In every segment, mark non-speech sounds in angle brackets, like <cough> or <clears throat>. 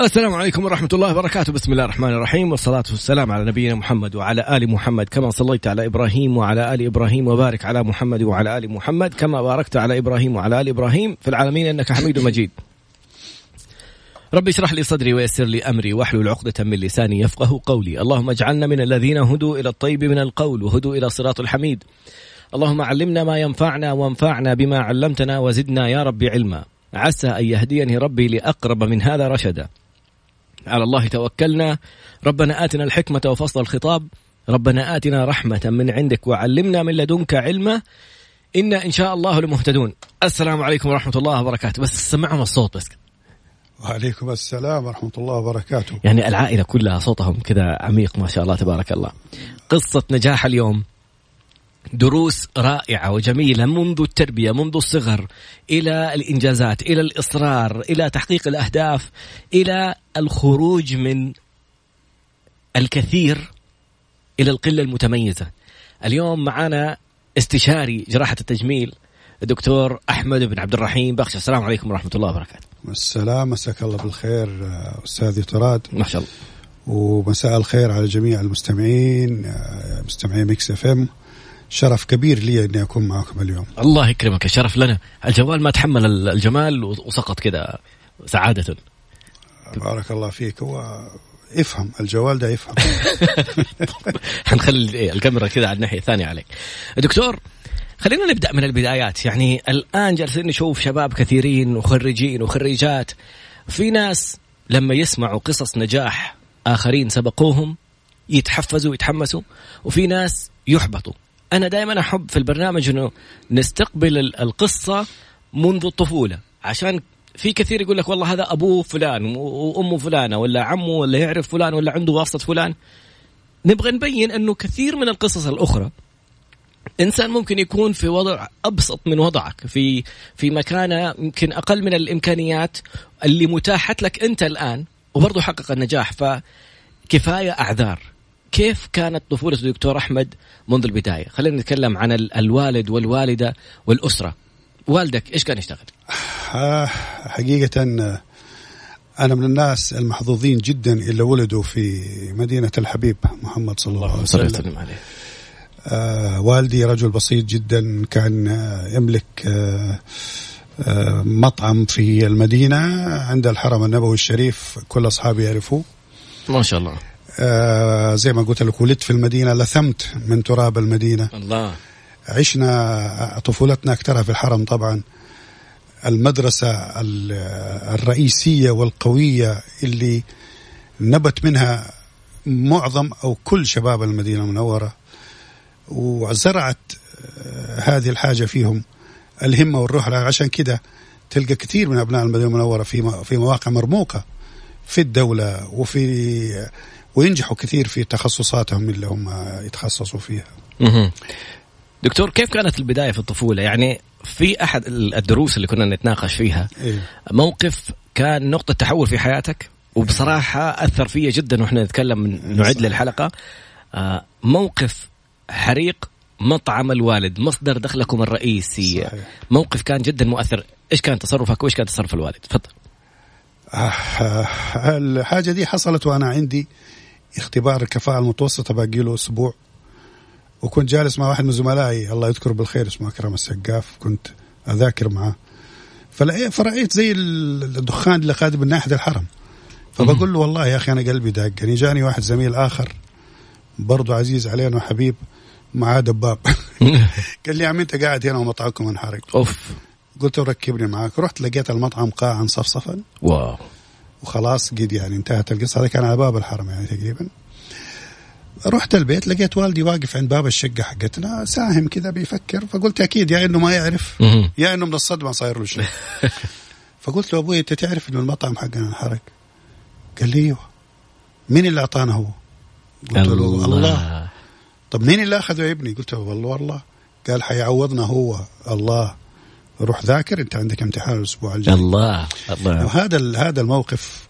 السلام عليكم ورحمة الله وبركاته. بسم الله الرحمن الرحيم والصلاة والسلام على نبينا محمد وعلى آل محمد. كما صليت على إبراهيم وعلى آل إبراهيم وبارك على محمد وعلى آل محمد كما باركت على إبراهيم وعلى آل إبراهيم. في العالمين إنك حميد مجيد. ربي اشرح لي صدري ويسر لي أمري واحلل عقدة من لساني يفقه قولي. اللهم اجعلنا من الذين هدوا إلى الطيب من القول وهدوا إلى صراط الحميد. اللهم علمنا ما ينفعنا وانفعنا بما علمتنا وزدنا يا ربي علما. عسى أن يهديني ربي لأقرب من هذا رشدا. على الله توكلنا. ربنا آتنا الحكمة وفصل الخطاب. ربنا آتنا رحمة من عندك وعلمنا من لدنك علما. إنا إن شاء الله لمهتدون. السلام عليكم ورحمة الله وبركاته. بس سمعهم الصوت بس. وعليكم السلام ورحمة الله وبركاته. يعني العائلة كلها صوتهم كذا عميق ما شاء الله تبارك الله. قصة نجاح اليوم. دروس رائعة وجميلة منذ التربية منذ الصغر إلى الإنجازات إلى الإصرار إلى تحقيق الأهداف إلى الخروج من الكثير إلى القلة المتميزة. اليوم معنا استشاري جراحة التجميل الدكتور أحمد بن عبد الرحيم بخش. السلام عليكم ورحمة الله وبركاته. السلام مساك الله بالخير أستاذي طراد ما شاء الله. ومساء الخير على جميع المستمعين مستمعين ميكس إف إم. شرف كبير لي إني أكون معكم اليوم. الله يكرمك الشرف لنا. الجوال ما تحمل الجمال وسقط كذا سعادة. بارك الله فيك. هو افهم الجوال ده يفهم. <laughs> حنخلي إيه، الكاميرا كذا على الناحية الثانية عليك. دكتور خلينا نبدأ من البدايات. يعني الآن جالسين نشوف شباب كثيرين وخريجين وخريجات. في ناس لما يسمعوا قصص نجاح آخرين سبقوهم يتحفزوا ويتحمسوا وفي ناس يحبطوا. أنا دائما أحب في البرنامج إنه نستقبل القصة منذ الطفولة. عشان في كثير يقول لك والله هذا ابوه فلان وأمه فلانة ولا عمه ولا يعرف فلان ولا عنده واسطة فلان. نبغى نبين إنه كثير من القصص الأخرى إنسان ممكن يكون في وضع أبسط من وضعك في في مكانة يمكن أقل من الإمكانيات اللي متاحت لك أنت الآن وبرضه حقق النجاح. فكفاية أعذار. كيف كانت طفولة الدكتور أحمد منذ البداية؟ خلينا نتكلم عن الوالد والوالدة والأسرة. والدك إيش كان يشتغل؟ آه، حقيقة أنا من الناس المحظوظين جدا اللي ولدوا في مدينة الحبيب محمد صلى الله عليه وسلم. عليه. آه والدي رجل بسيط جدا كان يملك آه آه مطعم في المدينة عند الحرم النبوي الشريف كل أصحابي يعرفوه. ما شاء الله. آه زي ما قلت لك ولدت في المدينة لثمت من تراب المدينة. الله. عشنا طفولتنا أكثرها في الحرم طبعا. المدرسة الرئيسية والقوية اللي نبت منها معظم أو كل شباب المدينة المنورة وزرعت آه، هذه الحاجة فيهم الهمة والروح. عشان كده تلقى كثير من أبناء المدينة المنورة في في مواقع مرموقة في الدولة وفي وينجحوا كثير في تخصصاتهم اللي هم يتخصصوا فيها. دكتور كيف كانت البداية في الطفولة؟ يعني في أحد الدروس اللي كنا نتناقش فيها إيه؟ موقف كان نقطة تحول في حياتك؟ وبصراحة أثر فيا جدا وإحنا نتكلم نعد للحلقة. آه، موقف حريق مطعم الوالد مصدر دخلكم الرئيسي. صحيح. موقف كان جدا مؤثر. إيش كان تصرفك وإيش كان تصرف الوالد؟ تفضل. آه الحاجة دي حصلت وأنا عندي. اختبار الكفاءة المتوسطة باقي له أسبوع. وكنت جالس مع واحد من زملائي الله يذكره بالخير اسمه أكرم السقاف كنت أذاكر معاه فرأيت زي الدخان اللي قادم من ناحية الحرم. فبقول له والله يا أخي أنا قلبي داق يعني جاني واحد زميل آخر برضه عزيز علينا وحبيب معاه دباب. <laughs> قال لي يا عم أنت قاعد هنا ومطعمكم انحرق. أوف. قلت له ركبني معاك. رحت لقيت المطعم قاعا صفصفا. واو. وخلاص قد يعني انتهت القصة. هذا كان على باب الحرم يعني تقريبا. رحت البيت لقيت والدي واقف عند باب الشقة حقتنا ساهم كذا بيفكر فقلت أكيد يا إنه ما يعرف يا إنه من الصدمه صاير له شيء. <laughs> فقلت له أبوي أنت تعرف إنه المطعم حقنا انحرق؟ قال لي أيوه. مين اللي أعطانا هو؟ قلت له الله, الله. طب مين اللي أخذه يا ابني؟ قلت له والله والله. قال حيعوضنا هو الله. روح ذاكر انت عندك امتحان الأسبوع الجاي الله الله وهذا هذا الموقف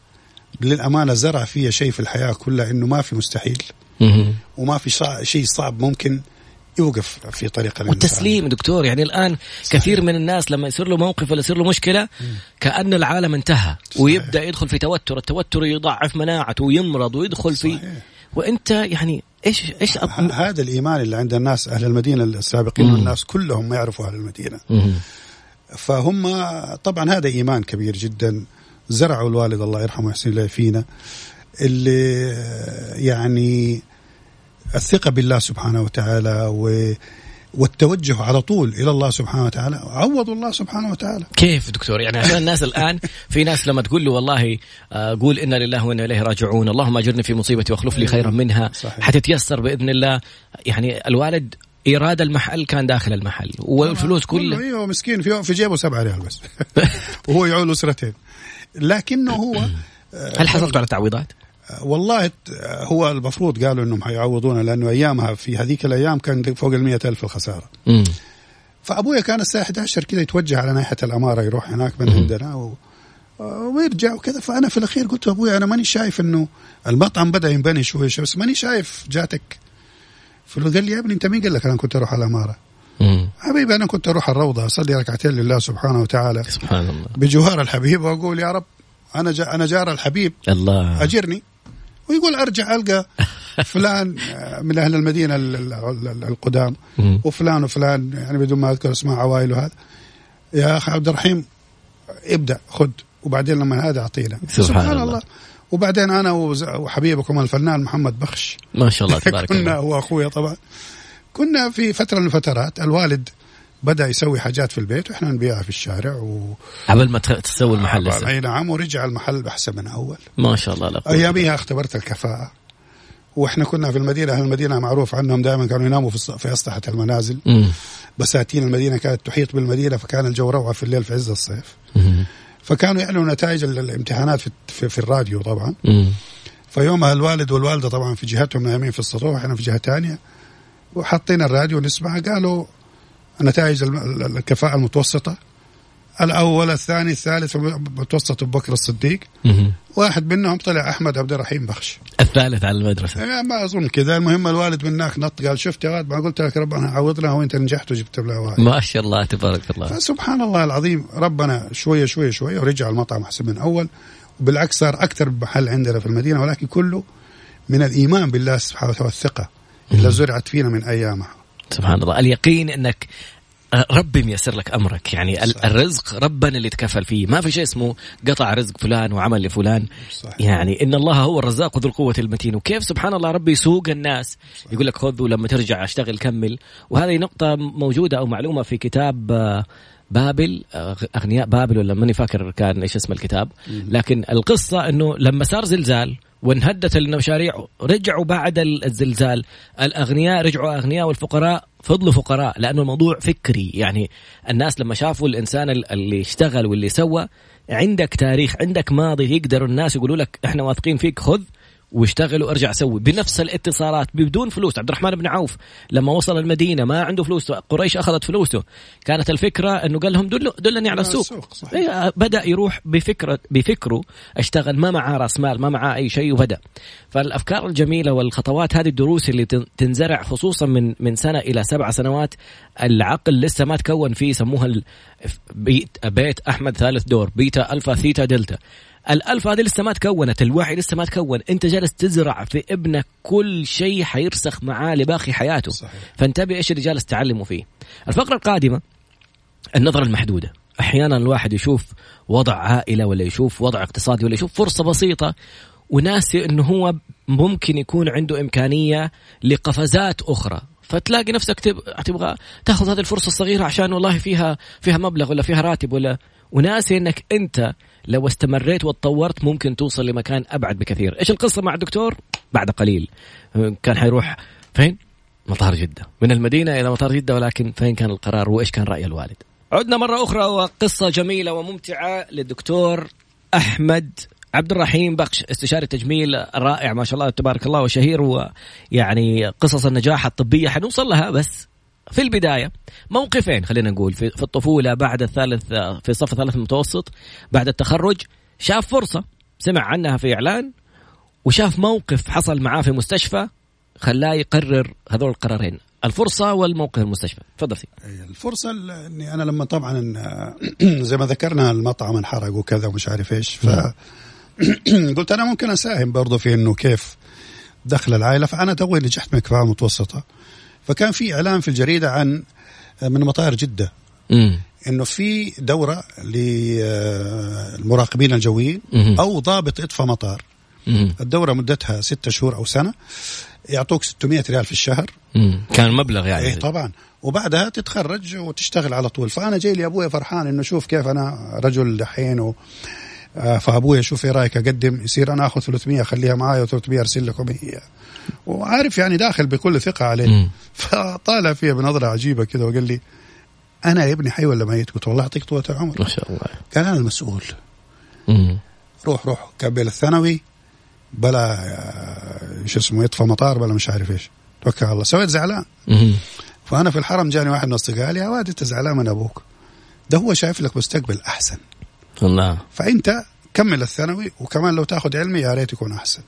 للأمانة زرع فيا شيء في الحياة كلها إنه ما في مستحيل وما في شيء صعب ممكن يوقف في طريق والتسليم دكتور يعني الآن صحيح. كثير من الناس لما يصير له موقف ولا يصير له مشكلة كأن العالم انتهى صحيح. ويبدأ يدخل في توتر التوتر يضعف مناعته ويمرض ويدخل صحيح. في وأنت يعني إيش إيش هذا الإيمان اللي عند الناس أهل المدينة السابقين والناس كلهم ما يعرفوا أهل المدينة مم. فهم طبعا هذا إيمان كبير جدا. زرعوا الوالد الله يرحمه ويحسن الله فينا. اللي يعني الثقة بالله سبحانه وتعالى و والتوجه على طول إلى الله سبحانه وتعالى. عوضوا الله سبحانه وتعالى. كيف دكتور؟ يعني عشان الناس الآن في ناس لما تقول له والله آه، قول إنا لله وإنا إليه راجعون اللهم أجرني في مصيبتي واخلف لي خيرا منها. صحيح. حتتيسر بإذن الله. يعني الوالد إيراد المحل كان داخل المحل والفلوس كلها. أيوه مسكين في في جيبه سبعة ريال بس. <laughs> وهو يعول أسرتين. لكنه هو هل حصلت على تعويضات؟ والله هو المفروض قالوا إنهم حيعوضونا لأنه أيامها في هذيك الأيام كان فوق ال ألف الخسارة. فأبويا كان الساعة 11 كذا يتوجه على ناحية الأمارة يروح هناك من عندنا و... ويرجع وكذا. فأنا في الأخير قلت له أبويا أنا ماني شايف إنه المطعم بدأ ينبني شوي شوي بس ماني شايف جاتك فقال لي يا ابني انت مين قال لك أنا كنت أروح على الأمارة؟ حبيبي أنا كنت أروح الروضة أصلي ركعتين لله سبحانه وتعالى. سبحان الله. بجوار الحبيب وأقول يا رب أنا جا أنا جار الحبيب. الله. أجرني. ويقول أرجع ألقى فلان من أهل المدينة القدام. وفلان وفلان يعني بدون ما أذكر اسماء عوائل وهذا. يا أخي عبد الرحيم ابدأ خذ وبعدين لما هذا أعطينا. سبحان, سبحان الله. الله. وبعدين أنا وحبيبكم الفنان محمد بخش. ما شاء الله تبارك <laughs> الله. كنا هو أخويا طبعا. كنا في فترة من الفترات الوالد بدأ يسوي حاجات في البيت وإحنا نبيعها في الشارع و قبل ما تسوي المحل لسه أي نعم ورجع المحل احسن من أول. ما شاء الله لا اياميها اختبرت الكفاءة. وإحنا كنا في المدينة أهل المدينة معروف عنهم دائما كانوا يناموا في في اسطحه المنازل. م. بساتين المدينة كانت تحيط بالمدينة فكان الجو روعة في الليل في عز الصيف. م. فكانوا يعلنوا نتائج الامتحانات في, في, في الراديو طبعا م. فيومها الوالد والوالدة طبعا في جهتهم نايمين في السطوح إحنا في جهة ثانية وحاطين الراديو ونسمع قالوا نتائج الكفاءة المتوسطة الأول الثاني الثالث متوسط بكر الصديق. واحد منهم طلع أحمد عبد الرحيم بخش. الثالث على المدرسة. يعني ما أظن كذا. المهم الوالد من هناك نط قال شفت يا ما قلت لك ربنا عوضنا وأنت نجحت وجبت له واحد. ما شاء الله تبارك الله. فسبحان الله العظيم ربنا شوية شوية شوية ورجع المطعم أحسن من أول وبالعكس صار أكثر محل عندنا في المدينة ولكن كله من الإيمان بالله سبحانه وتعالى والثقة اللي زرعت فينا من أيامها. سبحان الله. اليقين أنك ربي ميسر لك أمرك. يعني صحيح. الرزق ربنا اللي تكفل فيه. ما في شيء اسمه قطع رزق فلان وعمل لفلان. صحيح. يعني إن الله هو الرزاق ذو القوة المتين. وكيف سبحان الله ربي يسوق الناس. صحيح. يقول لك خذ ولما ترجع أشتغل كمل. وهذه نقطة موجودة أو معلومة في كتاب آه، بابل. آه، أغنياء بابل ولا ماني فاكر كان إيش اسم الكتاب. لكن القصة إنه لما صار زلزال وانهدت المشاريع. رجعوا بعد الزلزال. الأغنياء رجعوا أغنياء والفقراء. فضلوا فقراء لأنه الموضوع فكري. يعني الناس لما شافوا الإنسان اللي اشتغل واللي سوى عندك تاريخ عندك ماضي يقدروا الناس يقولوا لك إحنا واثقين فيك خذ واشتغل وارجع سوي بنفس الاتصالات بدون فلوس. عبد الرحمن بن عوف لما وصل المدينة ما عنده فلوس قريش أخذت فلوسه. كانت الفكرة إنه قال لهم دل دلني على السوق, السوق صحيح. إيه، بدأ يروح بفكره بفكره اشتغل ما معاه راس مال ما معاه أي شيء وبدأ. فالأفكار الجميلة والخطوات هذه الدروس اللي تنزرع خصوصا من من سنة إلى سبع سنوات العقل لسه ما تكون فيه يسموها بيتا, بيتا أحد ثالث دور بيتا ألفا ثيتا دلتا. الألف هذه لسه ما تكونت الوعي لسه ما تكون. أنت جالس تزرع في ابنك كل شيء حيرسخ معاه لباقي حياته. صحيح. فانتبه إيش اللي جالس تعلمه فيه. الفقرة القادمة النظرة المحدودة. أحيانا الواحد يشوف وضع عائلة ولا يشوف وضع اقتصادي ولا يشوف فرصة بسيطة وناسي إنه هو ممكن يكون عنده إمكانية لقفزات أخرى. فتلاقي نفسك تبغى تأخذ هذه الفرصة الصغيرة عشان والله فيها فيها مبلغ ولا فيها راتب ولا. وناسي إنك أنت لو استمريت وتطورت ممكن توصل لمكان أبعد بكثير. إيش القصة مع الدكتور؟ بعد قليل. كان حيروح فين؟ مطار جدة. من المدينة إلى مطار جدة ولكن فين كان القرار وإيش كان رأي الوالد؟ عدنا مرة أخرى وقصة جميلة وممتعة للدكتور أحمد عبد الرحيم بخش استشاري تجميل رائع ما شاء الله تبارك الله وشهير ويعني قصص النجاح الطبية. حنوصل لها بس في البداية موقفين خلينا نقول في, في الطفولة بعد الثالث في الصف الثالث المتوسط بعد التخرج شاف فرصة سمع عنها في إعلان وشاف موقف حصل معاه في مستشفى خلاه يقرر هذول القرارين. الفرصة والموقف المستشفى. تفضل الفرصة إني أنا لما طبعا <clears throat> زي ما ذكرنا المطعم انحرق وكذا ومش عارف إيش ف <clears throat> قلت أنا ممكن أساهم برضه في إنه كيف دخل العائلة فأنا توي نجحت من كفاءه متوسطة. فكان في إعلان في الجريدة عن من مطار جدة. إنه في دورة للمراقبين الجويين أو ضابط إطفاء مطار. الدورة مدتها ستة شهور أو سنة. يعطوك 600 ريال في الشهر. كان مبلغ يعني. إيه طبعا. وبعدها تتخرج وتشتغل على طول. فأنا جاي لي أبوي فرحان إنه شوف كيف أنا رجل دحين و آه، فابويا شوف إيه رأيك أقدم. يصير أنا آخذ 300 أخليها معايا و300 أرسل لكم هي وعارف يعني داخل بكل ثقة عليه. فطالع فيها بنظرة عجيبة كذا وقال لي أنا يا ابني حي ولا ميت؟ قلت والله يعطيك طول العمر. ما شاء الله. قال أنا المسؤول. روح روح كمل الثانوي بلا شو اسمه يطفى مطار بلا مش عارف إيش. توكل على الله. سويت زعلان. فأنا في الحرم جاني واحد من أصدقائي يا واد أنت زعلان من أبوك. ده هو شايف لك مستقبل أحسن. الله. فأنت كمل الثانوي وكمان لو تأخذ علمي يا ريت يكون أحسن.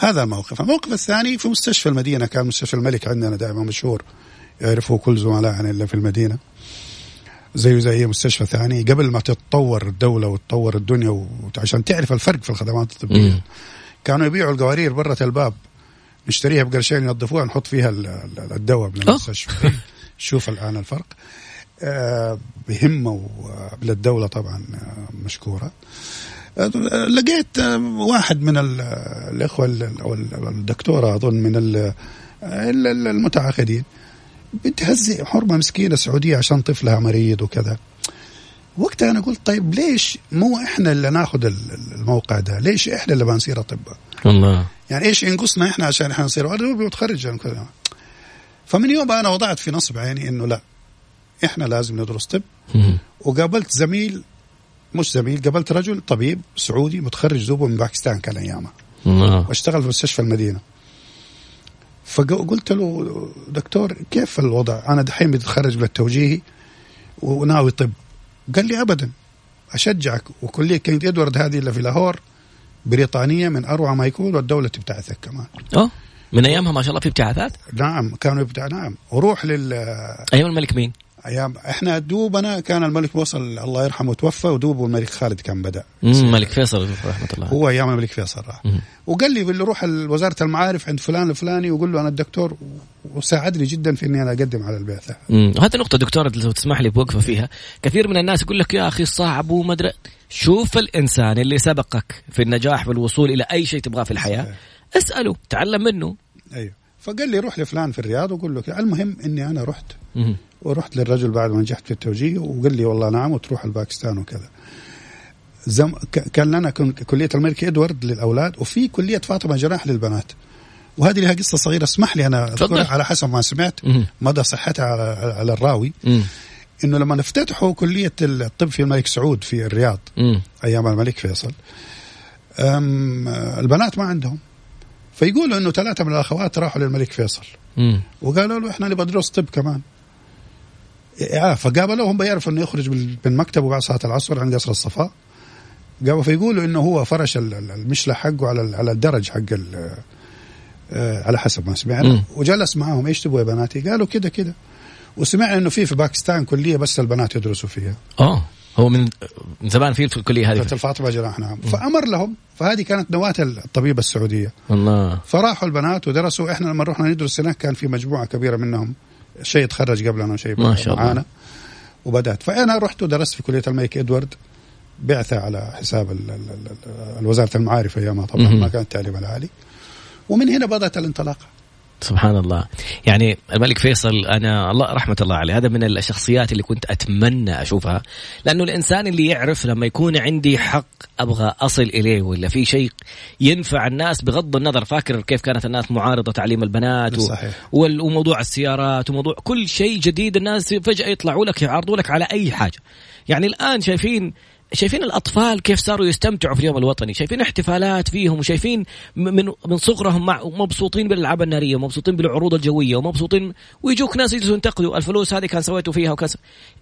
هذا الموقف الموقف الثاني في مستشفى المدينة كان مستشفى الملك عندنا دائما مشهور يعرفه كل زملائنا اللي في المدينة. زيه زي أي مستشفى ثاني قبل ما تتطور الدولة وتطور الدنيا وعشان تعرف الفرق في الخدمات الطبية كانوا يبيعوا القوارير برة الباب. نشتريها بقرشين ينظفوها نحط فيها الدواء من المستشفى. <laughs> شوف الآن الفرق. آه، بهمة للدولة طبعا آه، مشكورة. آه، لقيت واحد من الإخوة أو الدكتورة أظن من المتعاقدين بتهزئ حرمة مسكينة سعودية عشان طفلها مريض وكذا. وقتها أنا قلت طيب ليش مو إحنا اللي ناخذ الموقع ده؟ ليش إحنا اللي بنصير أطباء؟ الله. يعني إيش ينقصنا إحنا عشان إحنا نصير؟ أنا متخرج كذا. فمن يوم أنا وضعت في نصب عيني إنه لا إحنا لازم ندرس طب. وقابلت زميل مش زميل قابلت رجل طبيب سعودي متخرج دوبه من باكستان كان ايامها واشتغل في مستشفى المدينة. فقلت له دكتور كيف الوضع؟ أنا دحين بتخرج بالتوجيهي وناوي طب. قال لي ابدا أشجعك. وكليه كينج إدوارد هذه اللي في لاهور بريطانية من أروع ما يكون والدولة تبتعثك كمان. أه؟ من أيامها ما شاء الله في ابتعاثات؟ نعم كانوا يبتع نعم. وروح لل أيام الملك مين؟ أيام. إحنا دوبنا كان الملك وصل الله يرحمه توفى ودوب الملك خالد كان بدأ. الملك فيصل رحمة الله. هو أيام الملك فيصل راح. وقال لي اللي روح وزارة المعارف عند فلان الفلاني وقول له أنا الدكتور وساعدني جدا في إني أنا أقدم على البعثه وهذه نقطة دكتور لو تسمح لي بوقفة فيها. كثير من الناس يقول لك يا أخي صعب ومدري. شوف الإنسان اللي سبقك في النجاح في الوصول إلى أي شيء تبغاه في الحياة. اسأله تعلم منه. أيوه. فقال لي روح لفلان في الرياض وقول له المهم إني أنا رحت. ورحت للرجل بعد ما نجحت في التوجيه وقال لي والله نعم وتروح الباكستان وكذا. زم... كان لنا كلية الملك إدوارد للأولاد وفي كلية فاطمة جراح للبنات. وهذه لها قصة صغيرة اسمح لي أنا أذكرها على حسب ما سمعت مدى صحتها على, على الراوي. إنه لما افتتحوا كلية الطب في الملك سعود في الرياض أيام الملك فيصل البنات ما عندهم. فيقولوا إنه ثلاثة من الأخوات راحوا للملك فيصل. وقالوا له إحنا نبغى ندرس طب كمان. آه فقابلوهم بيعرفوا إنه يخرج من مكتبه بعد صلاة العصر عند قصر الصفاء. قالوا فيقولوا إنه هو فرش المشلة حقه على على الدرج حق آه على حسب ما سمعنا. وجلس معاهم إيش تبغوا يا بناتي؟ قالوا كده كده. وسمعنا إنه في في باكستان كلية بس البنات يدرسوا فيها. آه هو من زمان في الكلية هذه. الفاطمة جراح نعم. فأمر لهم فهذه كانت نواة الطبيبة السعودية. الله. فراحوا البنات ودرسوا. إحنا لما رحنا ندرس هناك كان في مجموعة كبيرة منهم. شيء تخرج قبلنا شيء ما شاء الله. معانا. وبدأت. فأنا رحت ودرست في كلية الملك إدوارد بعثة على حساب الوزاره المعارف أيامها طبعا ما كان التعليم العالي. ومن هنا بدأت الانطلاقة. سبحان الله. يعني الملك فيصل أنا الله رحمة الله عليه هذا من الشخصيات اللي كنت أتمنى أشوفها. لأنه الإنسان اللي يعرف لما يكون عندي حق أبغى أصل إليه ولا في شيء ينفع الناس بغض النظر. فاكر كيف كانت الناس معارضة تعليم البنات و... وموضوع السيارات وموضوع كل شيء جديد الناس فجأة يطلعوا لك يعارضوا لك على أي حاجة. يعني الآن شايفين شايفين الأطفال كيف صاروا يستمتعوا في اليوم الوطني؟ شايفين احتفالات فيهم وشايفين من من صغرهم مع مبسوطين بالألعاب النارية ومبسوطين بالعروض الجوية ومبسوطين ويجوك ناس يجلسوا ينتقدوا الفلوس هذه كان سويتوا فيها وكذا.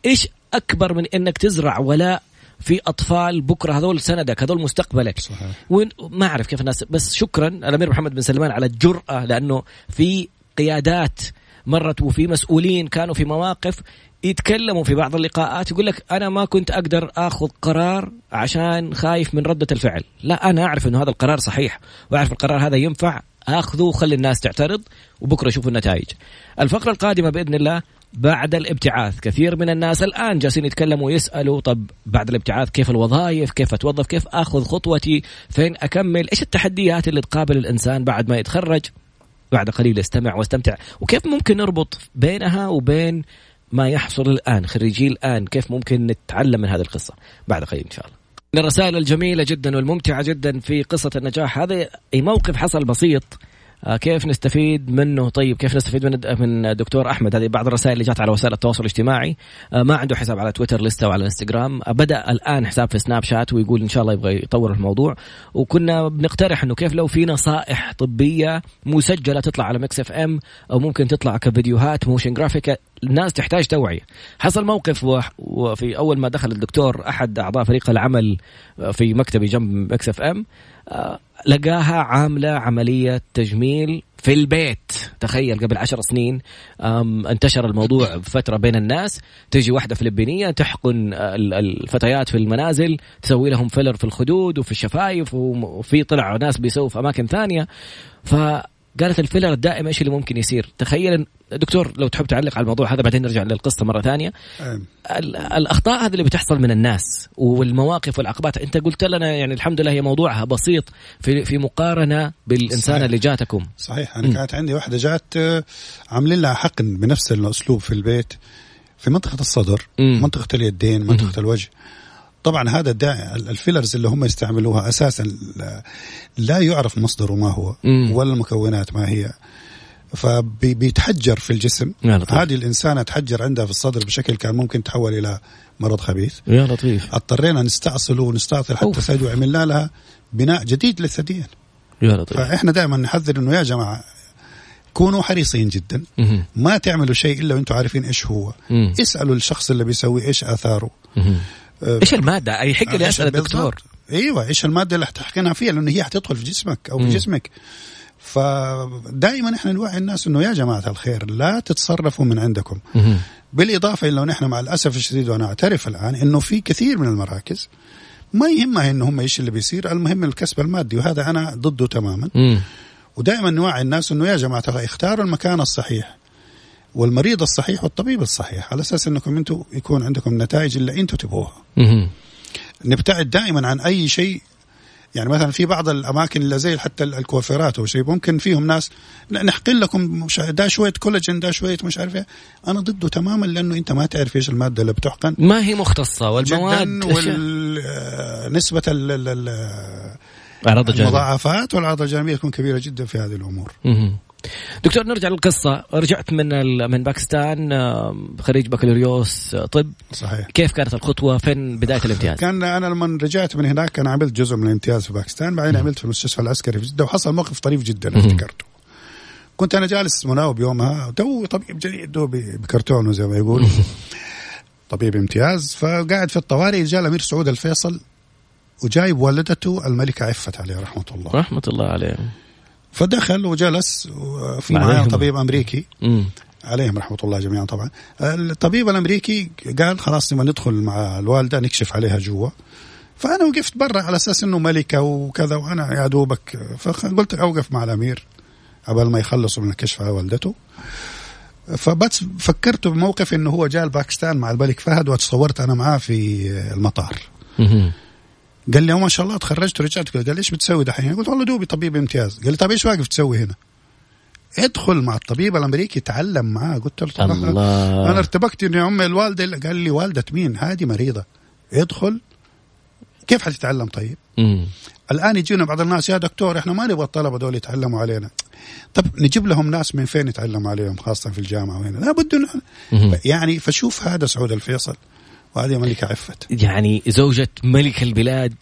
إيش أكبر من إنك تزرع ولاء في أطفال بكرة هذول سندك هذول مستقبلك؟ صحيح. وين ما أعرف كيف الناس بس شكرا الأمير محمد بن سلمان على الجرأة لأنه في قيادات مرت وفي مسؤولين كانوا في مواقف يتكلموا في بعض اللقاءات يقول لك أنا ما كنت أقدر آخذ قرار عشان خايف من ردة الفعل، لا أنا أعرف إنه هذا القرار صحيح وأعرف القرار هذا ينفع. اخذه وخلي الناس تعترض وبكرة شوفوا النتائج. الفقرة القادمة بإذن الله بعد الابتعاث. كثير من الناس الآن جالسين يتكلموا ويسألوا طب بعد الابتعاث كيف الوظائف؟ كيف أتوظف؟ كيف آخذ خطوتي؟ فين أكمل؟ إيش التحديات اللي تقابل الإنسان بعد ما يتخرج؟ بعد قليل استمع واستمتع وكيف ممكن نربط بينها وبين ما يحصل الآن خريجي الآن كيف ممكن نتعلم من هذه القصة؟ بعد قليل إن شاء الله. الرسائل الجميلة جدا والممتعة جدا في قصة النجاح. هذا موقف حصل بسيط. كيف نستفيد منه؟ طيب كيف نستفيد من من دكتور أحمد؟ هذه بعض الرسائل اللي جات على وسائل التواصل الاجتماعي. آه، ما عنده حساب على تويتر لسه وعلى انستغرام آه، بدأ الآن حساب في سناب شات ويقول إن شاء الله يبغى يطور الموضوع. وكنا بنقترح إنه كيف لو في نصائح طبية مسجلة تطلع على مكس إف إم أو ممكن تطلع كفيديوهات motion graphic الناس تحتاج توعية. حصل موقف وفي أول ما دخل الدكتور أحد أعضاء فريق العمل في مكتبي جنب مكس إف إم. لقاها عاملة عملية تجميل في البيت. تخيل قبل عشر سنين انتشر الموضوع بفترة بين الناس. تجي واحدة فلبينية تحقن الفتيات في المنازل تسوي لهم فيلر في الخدود وفي الشفايف وفي طلع ناس بيسووا في أماكن ثانية. ف قالت ال filler الدائم إيش اللي ممكن يصير تخيل دكتور لو تحب تعلق على الموضوع هذا بعدين نرجع للقصة مرة ثانية الأخطاء هذه اللي بتحصل من الناس والمواقف والعقبات أنت قلت لنا يعني الحمد لله هي موضوعها بسيط في في مقارنة بالإنسان صحيح. اللي جاتكم صحيح أنا م. كانت عندي واحدة جات آه، عاملين لها حقن بنفس الأسلوب في البيت في منطقة الصدر م. منطقة اليدين منطقة م. الوجه طبعا هذا الداعي الفيلرز اللي هم يستعملوها أساسا لا يعرف مصدره ما هو ولا المكونات ما هي. فبيتحجر في الجسم. هذه الإنسانة تحجر عندها في الصدر بشكل كان ممكن تحول إلى مرض خبيث. يا لطيف. اضطرينا نستأصله ونستأصل حتى ثدي وعملنا لها بناء جديد للثديين. يا لطيف. فإحنا دائما نحذر إنه يا جماعة كونوا حريصين جدا. ما تعملوا شيء إلا وأنتم عارفين إيش هو. اسألوا الشخص اللي بيسوي إيش آثاره. أه، إيش المادة؟ أي حق لي أسأل الدكتور. أيوه إيش المادة اللي حتحقنها فيها؟ لأنه هي حتدخل في جسمك أو في جسمك. فدائما إحنا نوعي الناس إنه يا جماعة الخير لا تتصرفوا من عندكم. بالإضافة إلى نحن مع الأسف الشديد وأنا أعترف الآن إنه في كثير من المراكز ما يهمها إنه هم إيش اللي بيصير المهم الكسب المادي وهذا أنا ضده تماما. ودائما نوعي الناس إنه يا جماعة اختاروا المكان الصحيح. والمريض الصحيح والطبيب الصحيح على أساس إنكم أنتم يكون عندكم النتائج اللي أنتم تبغوها نبتعد دائما عن أي شيء يعني مثلا في بعض الأماكن اللي زي حتى الكوافيرات أو شيء ممكن فيهم ناس نحقن لكم ده شوية كولاجين ده شوية مش عارف إيه. أنا ضده تماما لأنه أنت ما تعرف إيش المادة اللي بتحقن. ما هي مختصة والمواد؟ ونسبه <laughs> المضاعفات والأعراض الجانبية تكون كبيرة جدا في هذه الأمور. دكتور نرجع للقصة. رجعت من من باكستان خريج بكالوريوس. طب صحيح. كيف كانت الخطوة؟ فين بداية الامتياز؟ كان أنا لما رجعت من هناك أنا عملت جزء من الامتياز في باكستان بعدين عملت في المستشفى العسكري في جدة وحصل موقف طريف جدا افتكرته. كنت أنا جالس مناوب يومها تو طبيب جديد بكرتونه زي ما يقولوا. طبيب امتياز فقاعد في الطوارئ جاء الأمير سعود الفيصل وجايب والدته الملكة عفت عليه رحمة الله. رحمة الله عليه. فدخل وجلس في معاه طبيب أمريكي. مم. عليهم رحمة الله جميعا طبعا. الطبيب الأمريكي قال خلاص نبغى ندخل مع الوالدة نكشف عليها جوا. فأنا وقفت برا على أساس إنه ملكة وكذا وأنا يا دوبك. فقلت أوقف مع الأمير قبل ما يخلصوا من الكشف على والدته. فبس فكرت بموقف إنه هو جاء الباكستان مع الملك فهد وتصورت أنا معاه في المطار. قال لي ما شاء الله تخرجت ورجعت قال لي إيش بتسوي دحين؟ قلت والله دوبي طبيب امتياز قال لي طيب إيش واقف تسوي هنا؟ ادخل مع الطبيب الأمريكي تعلم معاه قلت له الله أنا ارتبكت إني امي الوالدة قال لي والدة مين؟ هذه مريضة ادخل كيف حتتعلم طيب؟ مم. الآن يجينا بعض الناس يا دكتور إحنا ما نبغى الطلبة دول يتعلموا علينا طب نجيب لهم ناس من فين يتعلموا عليهم خاصة في الجامعة وهنا لابد يعني فشوف هذا سعود الفيصل وهذه ملكة عفت. يعني زوجة ملك البلاد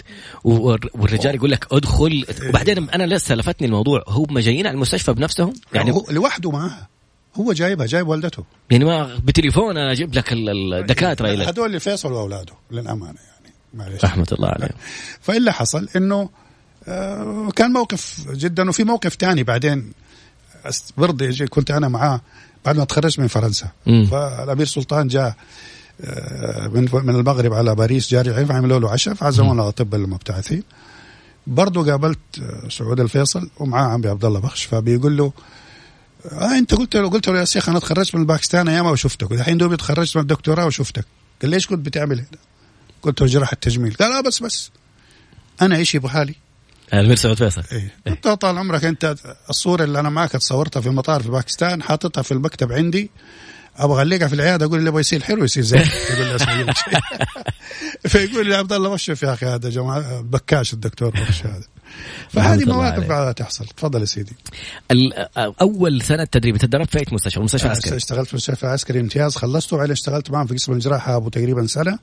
والرجال يقول لك ادخل. وبعدين أنا لسه لفتني الموضوع هم جايين على المستشفى بنفسهم؟ يعني هو لوحده معها هو جايبها جايب والدته. يعني ما بتليفون أنا أجيب لك الدكاترة هذول اللي فيصل وأولاده للأمانة يعني. معلش. رحمة الله عليه <laughs> فاللي حصل إنه آه، كان موقف جدا وفي موقف تاني بعدين. برضه كنت أنا معاه بعد ما تخرجت من فرنسا. مم. فالأمير سلطان جاء. من من المغرب على باريس جاري عين عملوا له عشاء فعزمونا الاطباء المبتعثين. برضه قابلت آه، سعود الفيصل ومعاه عمي عبد الله بخش فبيقول له آه انت قلت له قلت له يا شيخ أنا تخرجت من باكستان أيام وشفتك الحين دوبي تخرجت من الدكتوراه وشفتك. قال ليش كنت بتعمل هنا؟ قلت له جراحه تجميل قال لا بس بس. أنا إيش يبغى لي؟ الأمير سعود فيصل. إيه. قلت له طال عمرك أنت الصورة اللي أنا معك تصورتها في المطار في باكستان حاططها في المكتب عندي. أبغى اعلقها في العيادة أقول اللي يبغى يصير حلو يصير زين. <laughs> يقول لي شيء فيقول لي يا عبد الله وشوف يا أخي هذا جماعة بكاش الدكتور بخش هذا. <laughs> فهذه مواقف تحصل. تفضل يا سيدي. أول سنة تدريب تدربت في أي مستشفى؟ المستشفى العسكري اشتغلت في المستشفى العسكري امتياز خلصته وبعدين اشتغلت معهم في قسم الجراحة أبو تقريبا سنة.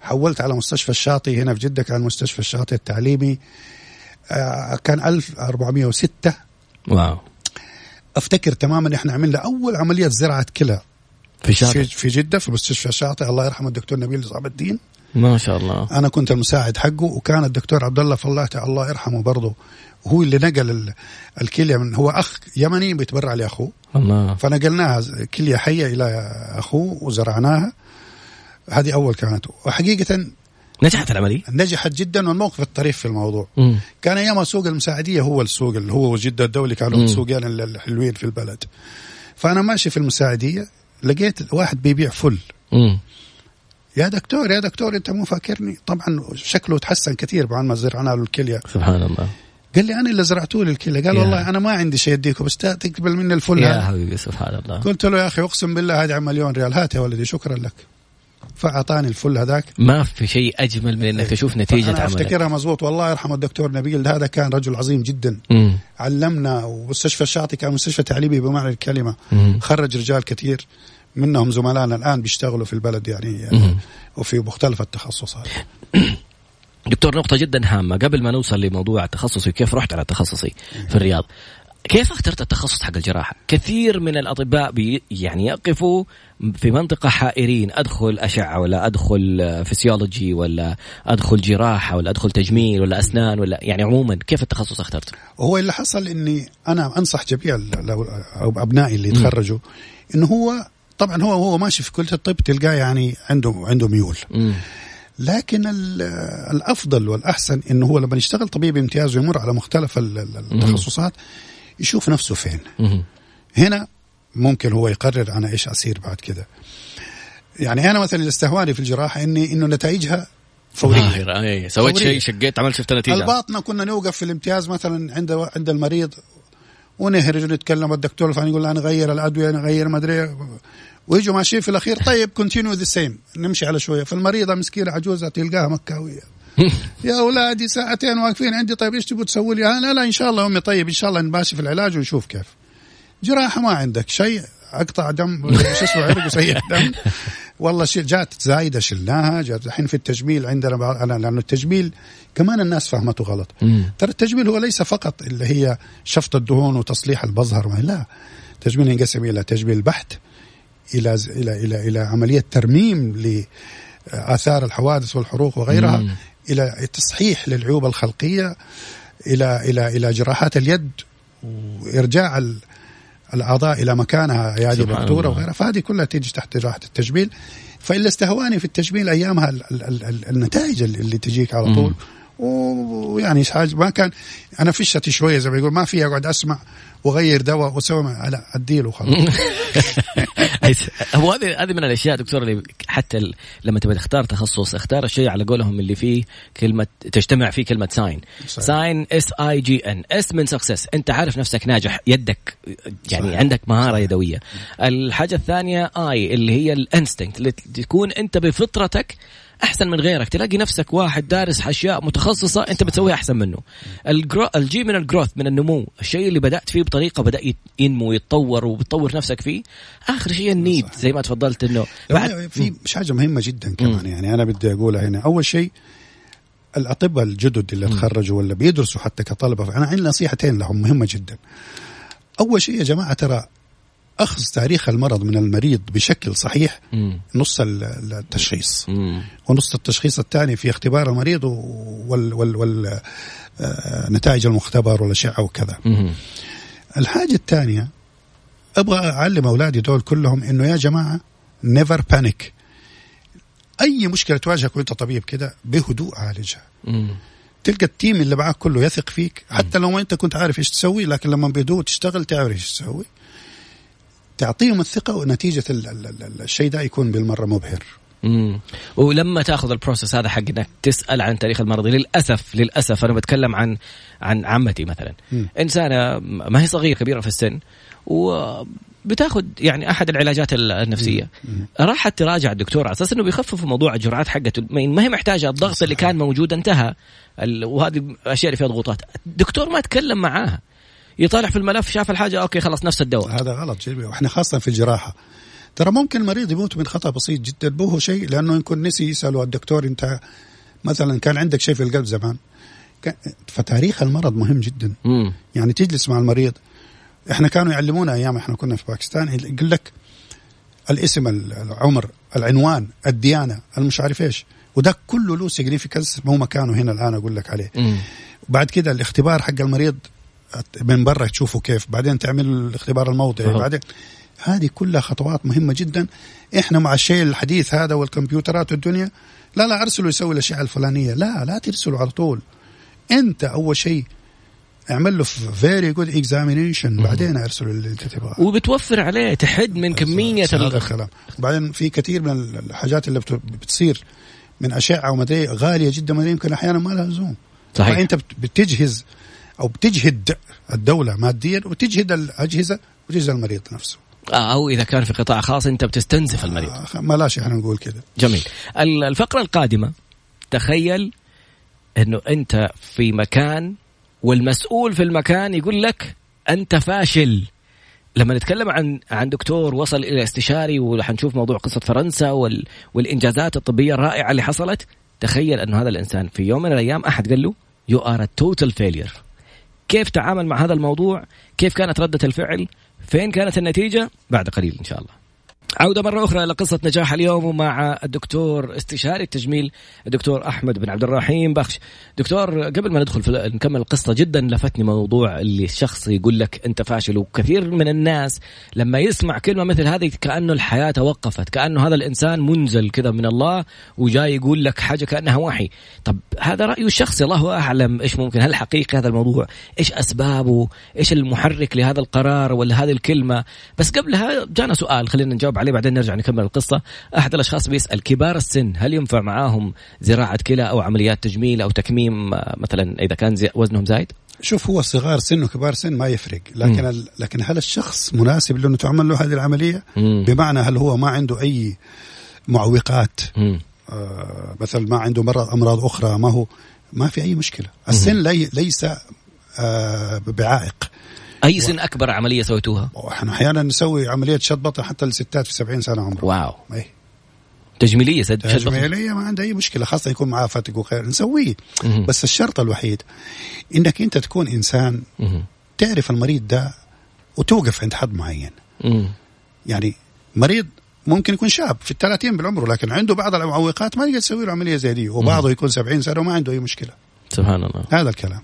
حولت على مستشفى الشاطئ هنا في جدة كان مستشفى الشاطئ التعليمي. آه، كان 1406 واو. أفتكر تماما إحنا عملنا أول عملية زراعة كلى. في الشاطئ في, جدة في مستشفى الشاطئ الله يرحمه الدكتور نبيل صعب الدين. ما شاء الله. أنا كنت المساعد حقه وكان الدكتور عبد الله فلاح الله يرحمه برضه هو اللي نقل ال- الكليه من هو أخ يمني بيتبرع لأخوه. الله. فنقلناها كلية حية إلى أخوه وزرعناها. هذه أول كانت. وحقيقة نجحت العملية؟ نجحت جدا والموقف الطريف في الموضوع. مم. كان ايامها سوق المساعدية هو السوق اللي هو وجده الدولي كانوا مم. السوقين ال- الحلوين في البلد. فأنا ماشي في المساعدية لقيت واحد بيبيع فل. مم. يا دكتور يا دكتور أنت مو فاكرني؟ طبعا شكله تحسن كثير بعد ما زرعنا له الكليه سبحان الله. قال لي أنا اللي زرعته له الكليه قال. والله أنا ما عندي شيء أديكم بس تقبل مني الفل يا حبيبي سبحان الله. قلت له يا أخي أقسم بالله هذه مليون ريال. هات يا ولدي شكرا لك. فأعطاني الفل هذاك. ما في شيء أجمل من إنك تشوف نتيجة عملك. أفتكرها مزبوط والله يرحمه الدكتور نبيل. هذا كان رجل عظيم جدا. مم. علمنا ومستشفى الشاطئ كان مستشفى تعليمي بمعنى الكلمة. مم. خرج رجال كثير منهم زملائنا الآن بيشتغلوا في البلد يعني مم. وفي مختلف التخصصات. دكتور نقطة جدا هامة. قبل ما نوصل لموضوع التخصصي كيف رحت على تخصصي في الرياض؟ كيف اخترت التخصص حق الجراحة؟ كثير من الأطباء بي يعني يقفوا في منطقة حائرين أدخل أشعة ولا أدخل آه، فسيولوجي ولا أدخل جراحة ولا أدخل تجميل ولا أسنان ولا يعني عموما كيف التخصص اخترته؟ وهو اللي حصل إني أنا أنصح جميع أبنائي اللي يتخرجوا إنه هو طبعا هو هو ماشي في كلية الطب تلقاه يعني عنده عنده ميول مم. لكن ال- الأفضل والأحسن إنه هو لما يشتغل طبيب امتياز ويمر على مختلف ال- ال- التخصصات يشوف نفسه فين. هنا ممكن هو يقرر أنا إيش أصير بعد كده. يعني أنا مثلا اللي استهواني في الجراحة اني إنه نتائجها فورية. ظاهرة أي سويت. شيء شقيت عملت شفت نتيجة. الباطنة كنا نوقف في الامتياز مثلا عند عند المريض ونهرج ونتكلم الدكتور الفلاني يقول لا نغير الأدوية نغير ما أدري ويجوا ماشيين في الأخير. طيب continue the same نمشي على شوية. فالمريضة مسكينة عجوزة تلقاها مكاوية. يا أولادي ساعتين واقفين عندي طيب إيش تبغوا تسوي لي؟ لا لا إن شاء الله أمي طيب إن شاء الله نماشي في العلاج ونشوف كيف. جراحة ما عندك شيء أقطع دم شو اسمه عرق وسيح دم والله شيء جات زايده شلناها جات الحين في التجميل عندنا أنا لأنه التجميل كمان الناس فهمته غلط. ترى التجميل هو ليس فقط اللي هي شفط الدهون وتصليح البظهر لا التجميل ينقسم إلى تجميل بحت إلى إلى إلى إلى عملية ترميم لآثار الحوادث والحروق وغيرها مم. إلى تصحيح للعيوب الخلقية إلى إلى إلى جراحات اليد وإرجاع ال- الأعضاء إلى مكانها ايادي مقدوره الله. وغيرها. فهذه كلها تيجي تحت جراحة التجميل. فاللي استهواني في التجميل أيامها ال ال ال ال النتائج اللي تجيك على طول. ويعني ما كان أنا فشتي شوية زي ما يقول ما في أقعد أسمع واغير دواء وأسوي ما- لا أديله خلاص. <laughs> هو هذه هذه من الأشياء دكتور اللي حتى لما تبغى تختار تخصص اختار الشيء على قولهم اللي فيه كلمه تجتمع فيه كلمة sign. sign S I G N S من success أنت عارف نفسك ناجح يدك يعني صحيح. عندك مهارة يدوية. الحاجة الثانية I اللي هي ال instinct اللي تكون أنت بفطرتك أحسن من غيرك. تلاقي نفسك واحد دارس أشياء متخصصة أنت بتسويها أحسن منه. ال grow... ال G من ال growth من النمو. الشيء اللي بدأت فيه بطريقة بدأ ينمو ويتطور وبتطور نفسك فيه. آخر شيء النيد زي ما تفضلت إنه بعد في مش حاجة مهمة جدا كمان يعني أنا بدي أقولها هنا. أول شيء الأطباء الجدد اللي تخرجوا ولا بيدرسوا حتى كطلبة أنا عندي نصيحتين لهم مهمة جدا. أول شيء يا جماعة ترى أخذ تاريخ المرض من المريض بشكل صحيح نص التشخيص. ونص التشخيص الثاني في اختبار المريض وال وال وال آه، نتائج المختبر والاشعه وكذا الحاجة الثانية أبغى أعلم أولادي دول كلهم إنه يا جماعة never panic أي مشكلة تواجهك وأنت طبيب كده بهدوء عالجها. تلقى ال team اللي معاك كله يثق فيك حتى لو ما أنت كنت عارف إيش تسوي لكن لما بهدوء تشتغل تعرف إيش تسوي. تعطيهم الثقة ونتيجة الشيء ده يكون بالمرة مبهر. امم ولما تاخذ ال process هذا حق إنك تسأل عن تاريخ المرضي للأسف للأسف أنا بتكلم عن عن عمتي مثلا. مم. إنسانة ما هي صغيرة كبيرة في السن وبتاخذ يعني أحد العلاجات النفسية. مم. راحت تراجع الدكتور على أساس إنه بيخفف موضوع الجرعات حقته. ما هي محتاجة الضغط اللي كان موجود انتهى وهذه الأشياء اللي فيها ضغوطات. الدكتور ما تكلم معاها. يطالع في الملف شاف الحاجة okay خلاص نفس الدواء. هذا غلط وإحنا خاصة في الجراحة. ترى ممكن المريض يموت من خطأ بسيط جدا. مو هو شيء لأنه يكون نسي يسالوا الدكتور أنت مثلا كان عندك شيء في القلب زمان. فتاريخ المرض مهم جدا. مم. يعني تجلس مع المريض. إحنا كانوا يعلمونا أيام إحنا كنا في باكستان يقول لك الاسم العمر العنوان الديانة المش عارف إيش. وده كله له significance مو مكانه هنا الآن أقول لك عليه. مم. بعد كده الاختبار حق المريض من برا تشوفه كيف. بعدين تعمل الاختبار الموضعي. بعدين هذه كلها خطوات مهمة جدا. إحنا مع الشيء الحديث هذا والكمبيوترات والدنيا لا لا أرسلوا يسوي الأشياء الفلانية. لا لا ترسلوا على طول. أنت أول شيء اعمل له very good examination بعدين ارسله اللي انت تبغاه وبتوفر عليه تحد من كمية هذا الكلام. بعدين في كثير من الحاجات اللي بتصير من أشعة ومدري غالية جدا ما يمكن أحيانا ما لها لزوم. صحيح. فانت بتجهز أو بتجهد الدولة ماديا وتجهد الأجهزة وتجهز المريض نفسه. أو إذا كان في قطاع خاص أنت بتستنزف المريض. آه ما لاش إحنا نقول كذا. جميل. الفقرة القادمة تخيل إنه أنت في مكان والمسؤول في المكان يقول لك أنت فاشل. لما نتكلم عن عن دكتور وصل إلى استشاري وحنشوف موضوع قصة فرنسا وال والإنجازات الطبية الرائعة اللي حصلت تخيل إنه هذا الإنسان في يوم من الأيام أحد قال له you are total failure كيف تعامل مع هذا الموضوع؟ كيف كانت ردة الفعل؟ فين كانت النتيجة؟ بعد قليل إن شاء الله. عودة مرة أخرى إلى قصة نجاح اليوم ومع الدكتور استشاري التجميل الدكتور أحمد بن عبد الرحيم بخش. دكتور قبل ما ندخل في نكمل القصة جدا لفتني موضوع اللي الشخص يقول لك أنت فاشل وكثير من الناس لما يسمع كلمة مثل هذه كأنه الحياة توقفت كأنه هذا الإنسان منزل كذا من الله وجاي يقول لك حاجة كأنها وحي. طب هذا رأيه الشخصي الله أعلم إيش ممكن هل حقيقي هذا الموضوع؟ إيش أسبابه؟ إيش المحرك لهذا القرار ولا هذه الكلمة؟ بس قبلها جانا سؤال خلينا نجاوب عليه بعدين نرجع نكمل القصة. أحد الأشخاص بيسأل كبار السن هل ينفع معاهم زراعة كلى أو عمليات تجميل أو تكميم مثلا إذا كان زي وزنهم زايد؟ شوف هو صغار سن وكبار سن ما يفرق. لكن. لكن هل الشخص مناسب لأنه تعمل له هذه العملية؟ مم. بمعنى هل هو ما عنده أي معوقات؟ آه مثلا ما عنده مرض أمراض أخرى ما هو ما في أي مشكلة. السن لي... ليس آه بعائق. أي سن أكبر عملية سويتوها؟ إحنا أحيانا نسوي عملية شد بطن حتى للستات في 70 سنة عمرها. واو. أي. تجميلية سد تجميلية ما عندها أي مشكلة خاصة يكون معاه فتق وخير. نسويه. بس الشرط الوحيد إنك أنت تكون إنسان تعرف المريض ده وتوقف عند حد معين. يعني مريض ممكن يكون شاب في الثلاثين بالعمر لكن عنده بعض المعوقات ما يقدر تسوي له عملية زي دي وبعضه يكون 70 سنة وما عنده أي مشكلة. سبحان الله. هذا الكلام.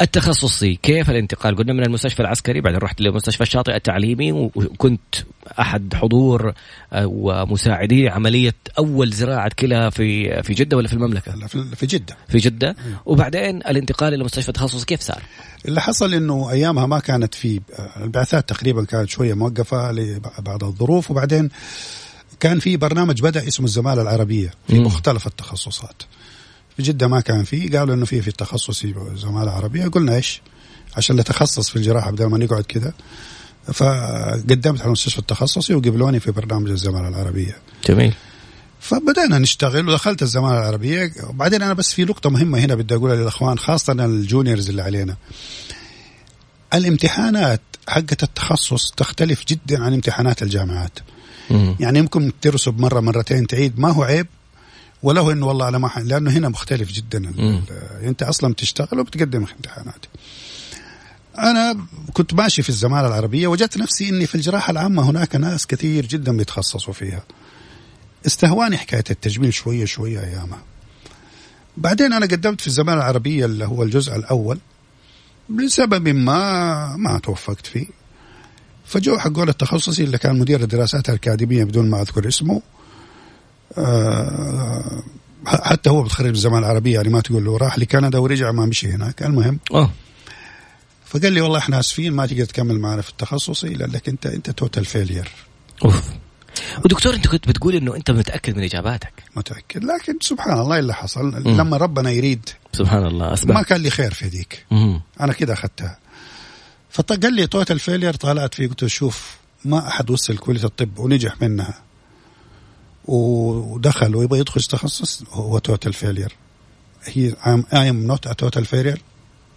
التخصصي. كيف الانتقال؟ قلنا من المستشفى العسكري بعدين رحت للمستشفى الشاطئ التعليمي وكنت أحد حضور آه، ومساعدي عمليه أول زراعة كلى في في جدة ولا في المملكة؟ لا في جدة. في جدة. وبعدين الانتقال إلى مستشفى تخصصي كيف صار؟ اللي حصل إنه أيامها ما كانت في آه، البعثات تقريبا كانت شوية موقفة لبعض الظروف. وبعدين كان في برنامج بدأ اسمه الزمالة العربية في مختلف التخصصات. جدة ما كان في قالوا إنه في في التخصصي زمالة عربية قلنا إيش؟ عشان نتخصص في الجراحة بدل ما نقعد كذا فقدمت على المستشفى التخصصي وقبلوني في برنامج الزمالة العربية. جميل. فبدأنا نشتغل ودخلت الزمالة العربية. وبعدين أنا بس في نقطة مهمة هنا بدي أقولها للأخوان خاصة الجونيورز اللي علينا. الامتحانات حقت التخصص تختلف جدا عن امتحانات الجامعات. يعني يمكن ترسب مرة مرتين تعيد. ما هو عيب؟ وله إنه والله أنا ما لأنه هنا مختلف جدا أنت أصلا بتشتغل وبتقدم امتحانات. أنا كنت ماشي في الزمالة العربية وجدت نفسي إني في الجراحة العامة هناك ناس كثير جدا بيتخصصوا فيها. استهواني حكاية التجميل شوية شوية أيامها. بعدين أنا قدمت في الزمالة العربية اللي هو الجزء الأول. لسبب ما ما توفقت فيه. فجو حقين التخصصي اللي كان مدير الدراسات الأكاديمية بدون ما أذكر اسمه حتى هو بتخرج الزماله العربية يعني ما تقول له راح لكندا ورجع ما مشي هناك. المهم أوه. فقال لي والله إحنا آسفين ما تقدر تكمل معنا في التخصصي لأنك أنت أنت total failure أوف. ودكتور أنت كنت بتقول إنه أنت متأكد من إجاباتك. متأكد لكن سبحان الله اللي حصل. م. لما ربنا يريد. سبحان الله أسباب. ما كان لي خير في ذيك. أنا كده أخذتها. فقال لي total failure طالعت فيه قلت شوف ما أحد وصل كليه الطب ونجح منها. ودخل ويبغى يدخل تخصص هو total failure هي I am not a total failure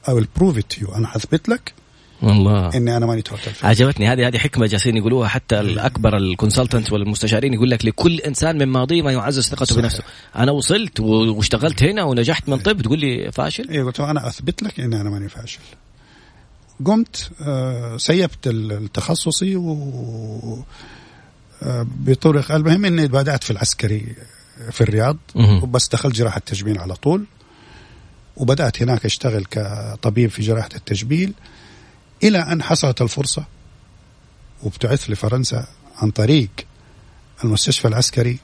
I will prove it you أنا حثبت لك والله. إني أنا ماني total عجبتني. هذه هذه حكمة جالسين يقولوها حتى الأكبر ال consultant والمستشارين يقول لك لكل إنسان من ماضيه ما يعزز ثقته. بنفسه. أنا وصلت واشتغلت هنا ونجحت من طب تقول لي فاشل؟ أيوه قلت أنا أثبت لك إني أنا ماني فاشل. قمت آه، سيبت التخصصي و بطرق المهم إني بدات في العسكري في الرياض وبس دخلت جراحة تجميل على طول. وبدأت هناك أشتغل كطبيب في جراحة التجميل. إلى أن حصلت الفرصة وابتعث لفرنسا عن طريق المستشفى العسكري.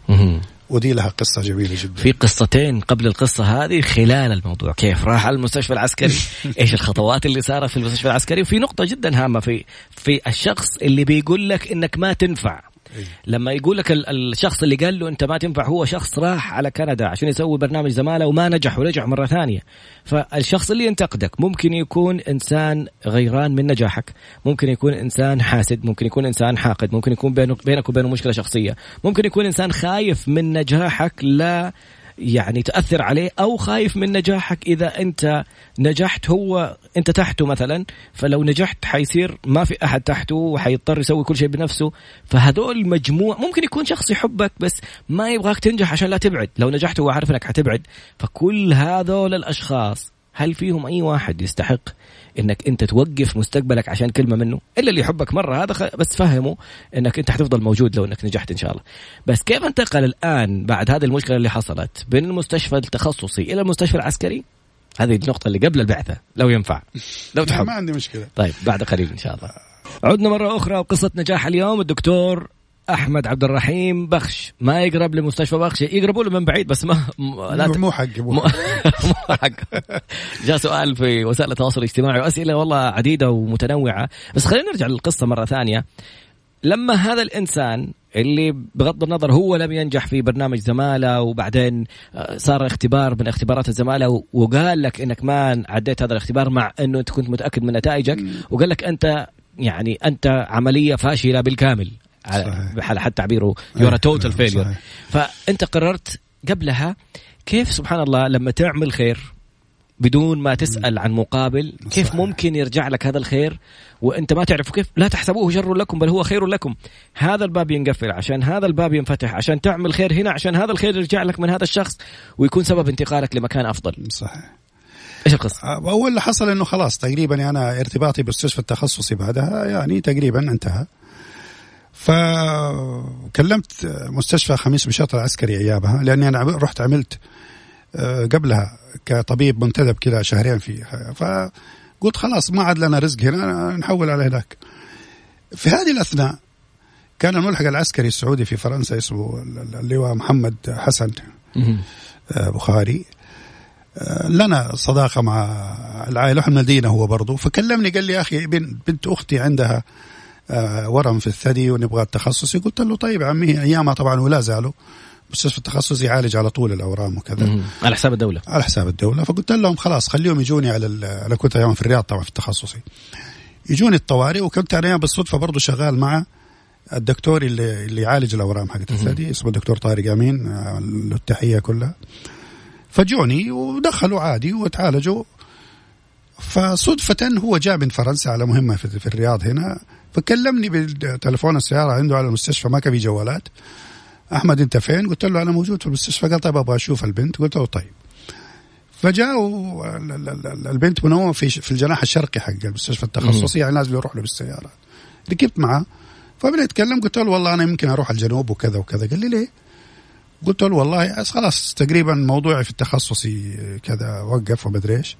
ودي لها قصة جميلة جدا. في قصتين قبل القصة هذه خلال الموضوع. كيف راح على المستشفى العسكري؟ <laughs> إيش الخطوات اللي صارت في المستشفى العسكري؟ وفي نقطة جدا هامة في في الشخص اللي بيقول لك إنك ما تنفع. لما يقول لك الشخص اللي قال له أنت ما تنفع هو شخص راح على كندا عشان يسوي برنامج زمالة وما نجح ورجع مرة ثانية. فالشخص اللي ينتقدك ممكن يكون إنسان غيران من نجاحك ممكن يكون إنسان حاسد ممكن يكون إنسان حاقد ممكن يكون بينك وبينه مشكلة شخصية ممكن يكون إنسان خايف من نجاحك لا يعني تأثر عليه أو خايف من نجاحك إذا أنت نجحت هو أنت تحته مثلا فلو نجحت حيصير ما في أحد تحته وحيضطر يسوي كل شيء بنفسه. فهذول مجموع ممكن يكون شخص يحبك بس ما يبغاك تنجح عشان لا تبعد. لو نجحت هو عارف إنك حتبعد. فكل هذول الأشخاص هل فيهم أي واحد يستحق إنك أنت توقف مستقبلك عشان كلمة منه. إلا اللي يحبك مرة هذا خ... بس فهمه إنك أنت حتفضل موجود لو إنك نجحت إن شاء الله. بس كيف انتقل الآن بعد هذه المشكلة اللي حصلت بين المستشفى التخصصي إلى المستشفى العسكري هذه النقطة اللي قبل البعثة لو ينفع. لو تحب. ما عندي مشكلة. طيب بعد قليل إن شاء الله. عدنا مرة أخرى وقصة نجاح اليوم. الدكتور أحمد عبد الرحيم بخش. ما يقرب لمستشفى بخش. يقربوا له من بعيد بس ما لا مو حق <laughs> مو حق. جاء سؤال في وسائل التواصل الاجتماعي. واسئله والله عديدة ومتنوعة. بس خلينا نرجع للقصة مرة ثانية. لما هذا الإنسان اللي بغض النظر هو لم ينجح في برنامج زمالة وبعدين آه، صار اختبار من اختبارات الزمالة وقال لك إنك ما عديت هذا الاختبار مع إنه أنت كنت متأكد من نتائجك وقال لك أنت يعني أنت عملية فاشلة بالكامل. على حد تعبيره. you're total failure فأنت قررت قبلها كيف سبحان الله لما تعمل خير بدون ما تسأل عن مقابل كيف ممكن يرجع لك هذا الخير وأنت ما تعرف كيف؟ لا تحسبوه شر لكم بل هو خير لكم. هذا الباب ينقفل عشان هذا الباب ينفتح عشان تعمل خير هنا عشان هذا الخير يرجع لك من هذا الشخص ويكون سبب انتقالك لمكان أفضل. صحيح. إيش القصة؟ اول اللي حصل إنه خلاص تقريبا أنا ارتباطي بالمستشفى التخصصي بعدها يعني تقريبا انتهى. فكلمت مستشفى خميس بشاطر العسكري ايامها لأني أنا رحت عملت آه، قبلها كطبيب منتدب كذا شهرين فيه. فقلت خلاص ما عاد لنا رزق هنا نحول على هناك. في هذه الأثناء كان الملحق العسكري السعودي في فرنسا اسمه اللواء محمد حسن آه، بخاري. آه، لنا صداقة مع العائلة إحنا المدينة هو برضه فكلمني قال لي يا أخي بنت أختي عندها ورم في الثدي ونبغى التخصصي قلت له طيب عمي ايامها طبعا ولا زالوا مستشفى التخصصي يعالج على طول الأورام وكذا. على حساب الدولة. على حساب الدولة. فقلت لهم خلاص خليهم يجوني على أنا كنت أيام في الرياض طبعا في التخصصي يجوني الطوارئ وكنت أنا بالصدفة برضه شغال مع الدكتور اللي اللي يعالج الأورام حقت الثدي اسمه الدكتور طارق أمين آه، له التحية كلها. فجوني ودخلوا عادي وتعالجوا. فصدفة هو جاء من فرنسا على مهمة في الرياض هنا. فكلمني بتلفون السيارة عنده على المستشفى ما كان في جوالات. أحمد أنت فين؟ قلت له أنا موجود في المستشفى. قال طيب أبغى أشوف البنت. قلت له طيب. ال- البنت منومه في في الجناح الشرقي حق المستشفى التخصصي يعني لازم يروح له بالسيارة. ركبت معاه. فبدأ يتكلم. قلت له والله أنا يمكن أروح الجنوب وكذا وكذا. قال لي ليه؟ قلت له والله خلاص تقريبا موضوعي في التخصصي كذا وقف ومدري إيش.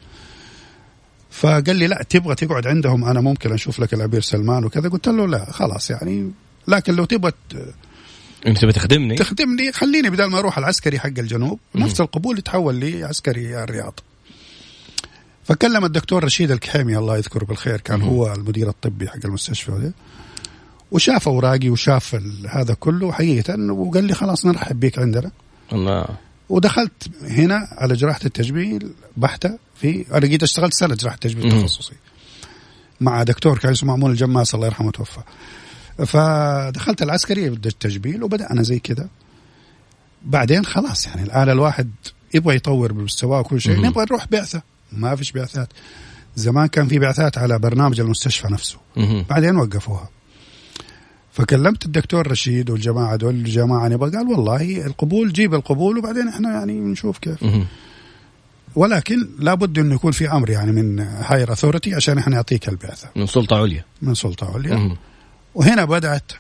فقال لي لا تبغى تقعد عندهم أنا ممكن أشوف لك الأمير سلمان وكذا. قلت له لا خلاص يعني. لكن لو تبغى أنت بتخدمني تخدمني؟ خليني بدل ما أروح العسكري حق الجنوب نفس القبول يتحول لي عسكري الرياض. فكلم الدكتور رشيد الكحيمي الله يذكره بالخير كان هو المدير الطبي حق المستشفى ده. وشاف أوراقي وشاف هذا كله حقيقة. وقال لي خلاص نرحب بك عندنا. الله. ودخلت هنا على جراحة التجميل بحتة في أنا قيت اشتغلت سنة جراحة تجميل. تخصصي مع دكتور كان اسمه مأمون الجماس الله يرحمه توفى. فدخلت العسكري بدأ التجميل وبدأنا زي كذا بعدين خلاص يعني الآن الواحد يبغى يطور بمستواه وكل شيء. نبغى نروح بعثة. ما فيش بعثات. زمان كان في بعثات على برنامج المستشفى نفسه. بعدين وقفوها. فكلمت الدكتور رشيد والجماعة دول الجماعة نبغى قال والله القبول جيب القبول وبعدين إحنا يعني نشوف كيف. ولكن لابد إنه يكون في أمر يعني من هاير اثورتي عشان إحنا نعطيك البعثة من سلطة عليا. من سلطة عليا. وهنا بدأت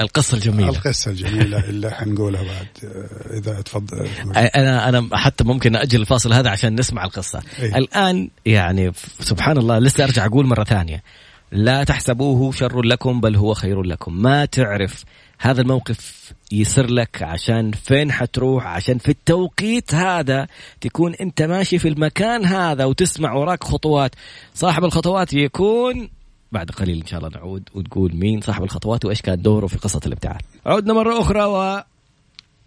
القصة الجميلة. القصة الجميلة اللي حنقولها بعد آه، إذا تفضل. أنا أنا حتى ممكن أجل الفاصل هذا عشان نسمع القصة. إيه. الآن يعني سبحان الله لسه أرجع أقول مرة ثانية. لا تحسبوه شر لكم بل هو خير لكم. ما تعرف هذا الموقف يصير لك عشان فين حتروح عشان في التوقيت هذا تكون أنت ماشي في المكان هذا وتسمع وراك خطوات. صاحب الخطوات يكون بعد قليل إن شاء الله نعود وتقول مين صاحب الخطوات وإيش كان دوره في قصة الابتعاث. عدنا مره أخرى و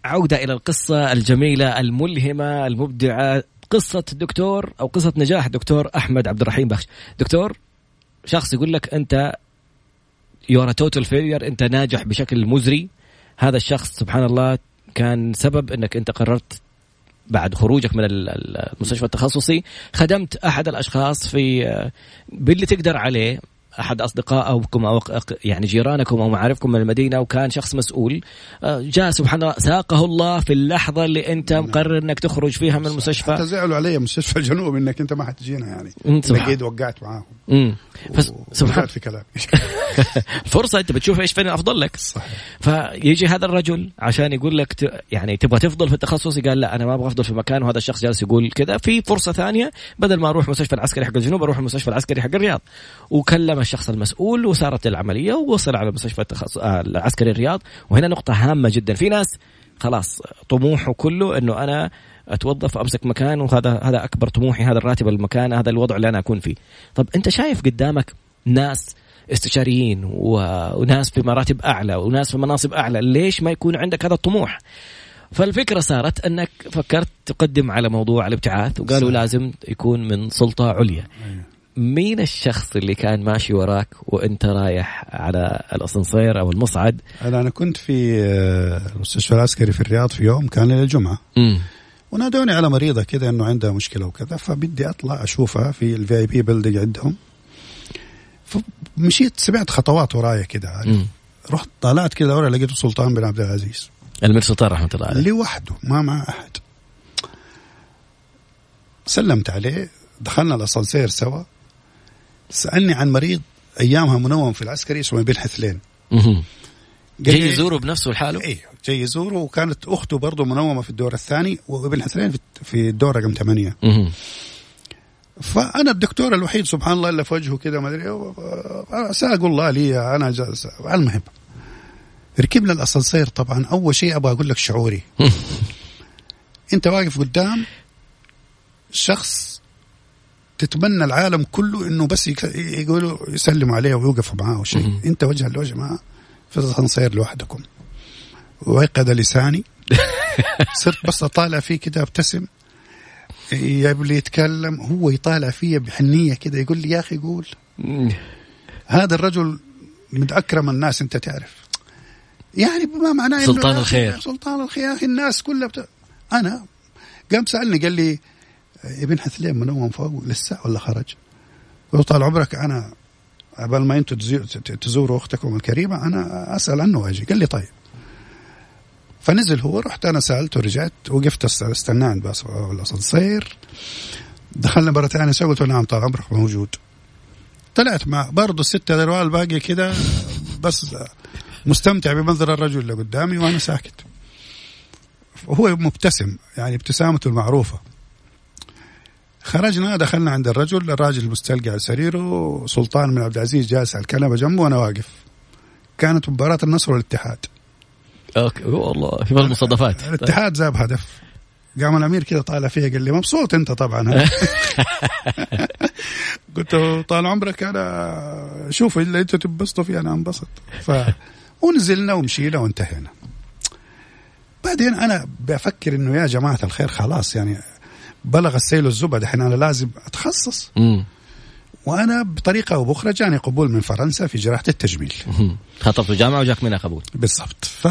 عودة إلى القصة الجميلة الملهمة المبدعة قصة الدكتور أو قصة نجاح الدكتور أحمد عبد الرحيم بخش. دكتور؟ شخص يقول لك أنت you're total failure أنت ناجح بشكل مزري. هذا الشخص سبحان الله كان سبب أنك أنت قررت بعد خروجك من ال- ال- المستشفى التخصصي خدمت أحد الأشخاص في باللي تقدر عليه. أحد أصدقائكم أو يعني جيرانكم أو معارفكم من المدينة وكان شخص مسؤول. آه، جاء سبحان الله ساقه الله في اللحظة اللي أنت مقرر إنك تخرج فيها من حتى المستشفى. زعلوا علي مستشفى الجنوب إنك أنت ما حتجينا يعني. لقيت وقعت معاهم. امم سبحان. في كلامي. <laughs> فرصة أنت بتشوف إيش فين الافضل لك. صحيح. فيجي هذا الرجل عشان يقول لك ت... يعني تبغى تفضل في التخصصي قال لا أنا ما أبغى أفضل في مكان وهذا الشخص جالس يقول كذا. في فرصة ثانية بدل ما أروح المستشفى العسكري حق الجنوب أروح المستشفى العسكري حق الرياض. وكلم الشخص المسؤول وصارت العملية ووصل على مستشفى التخصص آه العسكري الرياض. وهنا نقطة هامة جدا. في ناس خلاص طموحه كله إنه أنا أتوظف امسك مكان وهذا هذا أكبر طموحي هذا الراتب المكان هذا الوضع اللي أنا أكون فيه. طب أنت شايف قدامك ناس استشاريين و- وناس في مراتب أعلى وناس في مناصب أعلى ليش ما يكون عندك هذا الطموح؟ فالفكرة صارت أنك فكرت تقدم على موضوع الابتعاث وقالوا صح. لازم يكون من سلطة عليا. أيوه. مين الشخص اللي كان ماشي وراك وانت رايح على الاسانسير أو المصعد؟ أنا أنا كنت في آه، المستشفى العسكري في الرياض في يوم كان ليلة الجمعة. امم ونادوني على مريضة كذا إنه عندها مشكلة وكذا فبدي أطلع أشوفها في ال VIP building عندهم. فمشيت سمعت خطوات ورايا كذا رحت طلعت كذا ورا لقيته سلطان بن عبد العزيز. المير سلطان رحمة الله عليه. لوحده ما مع أحد. سلمت عليه دخلنا الأسانسير سوا. سألني عن مريض أيامها منوم في العسكري اسمه بن حثلين. جاي يزوره بنفسه لحاله؟ إيه جاي يزوره وكانت أخته برضه منومة في الدور الثاني وابن حثلين في- الدور رقم ثمانية. مهم. فأنا الدكتور الوحيد سبحان الله اللي في وجهه كذا ما أدري ساق الله لي أنا جالس المهم ركبنا الأسانسير طبعا. أول شيء أبغى أقول لك شعوري. أنت واقف قدام شخص تتمنى العالم كله إنه بس يقولوا يسلموا عليه ويوقفوا معاه شيء. مهم. أنت وجها لوجه معاه في الاسانسير لوحدكم. ويقظ لساني. <laughs> صرت بس أطالع فيه كده أبتسم. يبلي يتكلم هو يطالع فيا بحنية كده يقول لي يا أخي قول. هذا الرجل من أكرم الناس أنت تعرف. يعني بما معناه سلطان الخير. سلطان الخير الناس كلها بت... أنا قام سألني قال لي ابن حثلين منوم فوق لسه ولا خرج؟ قلت طال عمرك أنا قبل ما أنتم تزوروا أختكم الكريمة أنا أسأل عنه واجي قال لي طيب. فنزل هو رحت أنا سألته رجعت وقفت استناه عند الاسانسير دخلنا مرة ثانية سوى قلت له نعم طال عمرك موجود. طلعت مع برضه الستة ذروال الباقي كده بس مستمتع بمنظر الرجل اللي قدامي وأنا ساكت. وهو مبتسم يعني ابتسامته المعروفة. خرجنا دخلنا عند الرجل الراجل مستلقى على سريره سلطان بن عبد العزيز جالس على الكنبة جنبه وأنا واقف. كانت مباراة النصر والاتحاد. أوكي. والله في بعض المصادفات. <laughs> الاتحاد جاب هدف. قام الأمير كذا طالع فيها قال لي مبسوط أنت طبعا. <laughs> <laughs> قلت له طال عمرك أنا شوف اللي أنتم تنبسطوا فيه أنا انبسط ف ونزلنا ومشينا وانتهينا. بعدين أنا بفكر إنه يا جماعة الخير خلاص يعني بلغ السيل الزبد الحين أنا لازم أتخصص. وأنا بطريقة أو بأخرى جاني قبول من فرنسا في جراحة التجميل. خاطبت الجامعة وجاك منها قبول. بالضبط. ف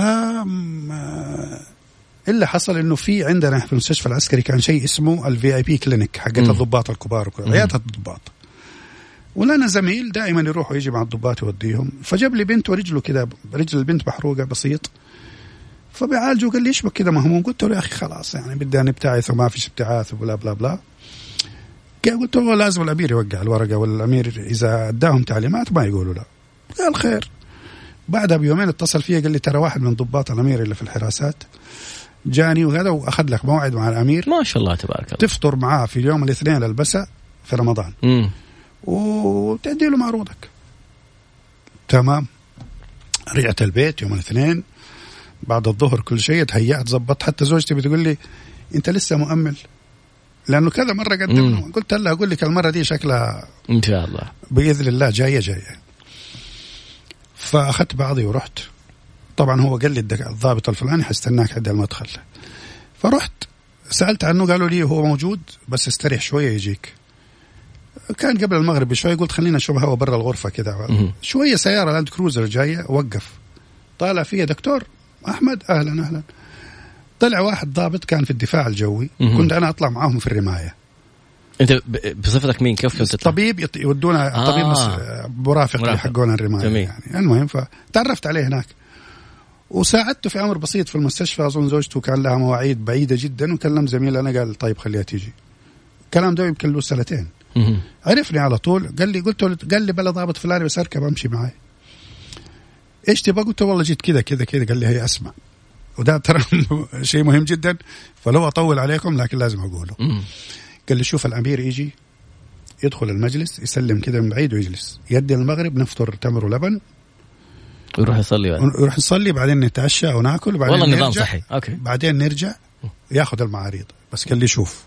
اللي حصل إنه في عندنا في المستشفى العسكري كان شيء اسمه ال VIP clinic حقت الضباط الكبار وكذا عيادة الضباط. ولنا زميل دائما يروح ويجي مع الضباط يوديهم. فجاب لي بنت ورجله كذا رجل البنت محروقة بسيط. فبيعالجه قال لي إيش بك كذا مهموم. قلت له يا أخي خلاص يعني بدي نبتعث وما فيش ابتعاث و blah blah blah. قلت له لازم الأمير يوقع الورقة والأمير إذا أداهم تعليمات ما يقولوا لا. قال خير بعدها بيومين اتصل فيا قال لي ترى واحد من ضباط الأمير اللي في الحراسات جاني وهذا وأخذ لك موعد مع الأمير. ما شاء الله تبارك الله. تفطر معاه في اليوم الاثنين البسا في رمضان. امم وتدي له معروضك. تمام. رجعت البيت يوم الاثنين. بعد الظهر كل شيء تهيأت ظبطت حتى زوجتي بتقول لي أنت لسه مؤمل؟ لأنه كذا مرة قدمنا قلت لها أقول لك المره دي شكلها إن شاء الله. بإذن الله جاية جاية. فأخذت بعضي ورحت. طبعا هو قال لي الضابط الفلاني حستناك عند المدخل. فرحت. سألت عنه قالوا لي هو موجود بس استريح شوية يجيك. كان قبل المغرب بشوي قلت خلينا نشوف هوا برا الغرفة كذا شوية سيارة لاند كروزر جاية وقف. طالع فيها دكتور. أحمد أهلا أهلا. طلع واحد ضابط كان في الدفاع الجوي كنت أنا أطلع معاهم في الرماية. أنت بصفتك مين؟ كيف كنت تطلع؟ طبيب يودونا آه. طبيب مرافق. حقون الرماية جميل. يعني. المهم فتعرفت عليه هناك. وساعدته في أمر بسيط في المستشفى أظن زوجته كان لها مواعيد بعيدة جدا وكلم زميل أنا قال طيب خليها تيجي. الكلام ده يمكن له سنتين. عرفني على طول قال لي قلت له قال لي بلا ضابط فلاني بس أركب أمشي معي. إيش تبغى؟ قلت له والله جيت كذا كذا كذا. قال لي هي اسمع وده ترى <laughs> شيء مهم جدا. فلو أطول عليكم لكن لازم أقوله. قال لي شوف الأمير يجي يدخل المجلس يسلم كذا من بعيد ويجلس. يدي المغرب نفطر تمر ولبن. ويروح يصلي بعدين. يروح يصلي بعدين نتعشى أو ناكل بعدين والله النظام صحي. أوكي. بعدين نرجع ياخذ المعاريض بس قال لي شوف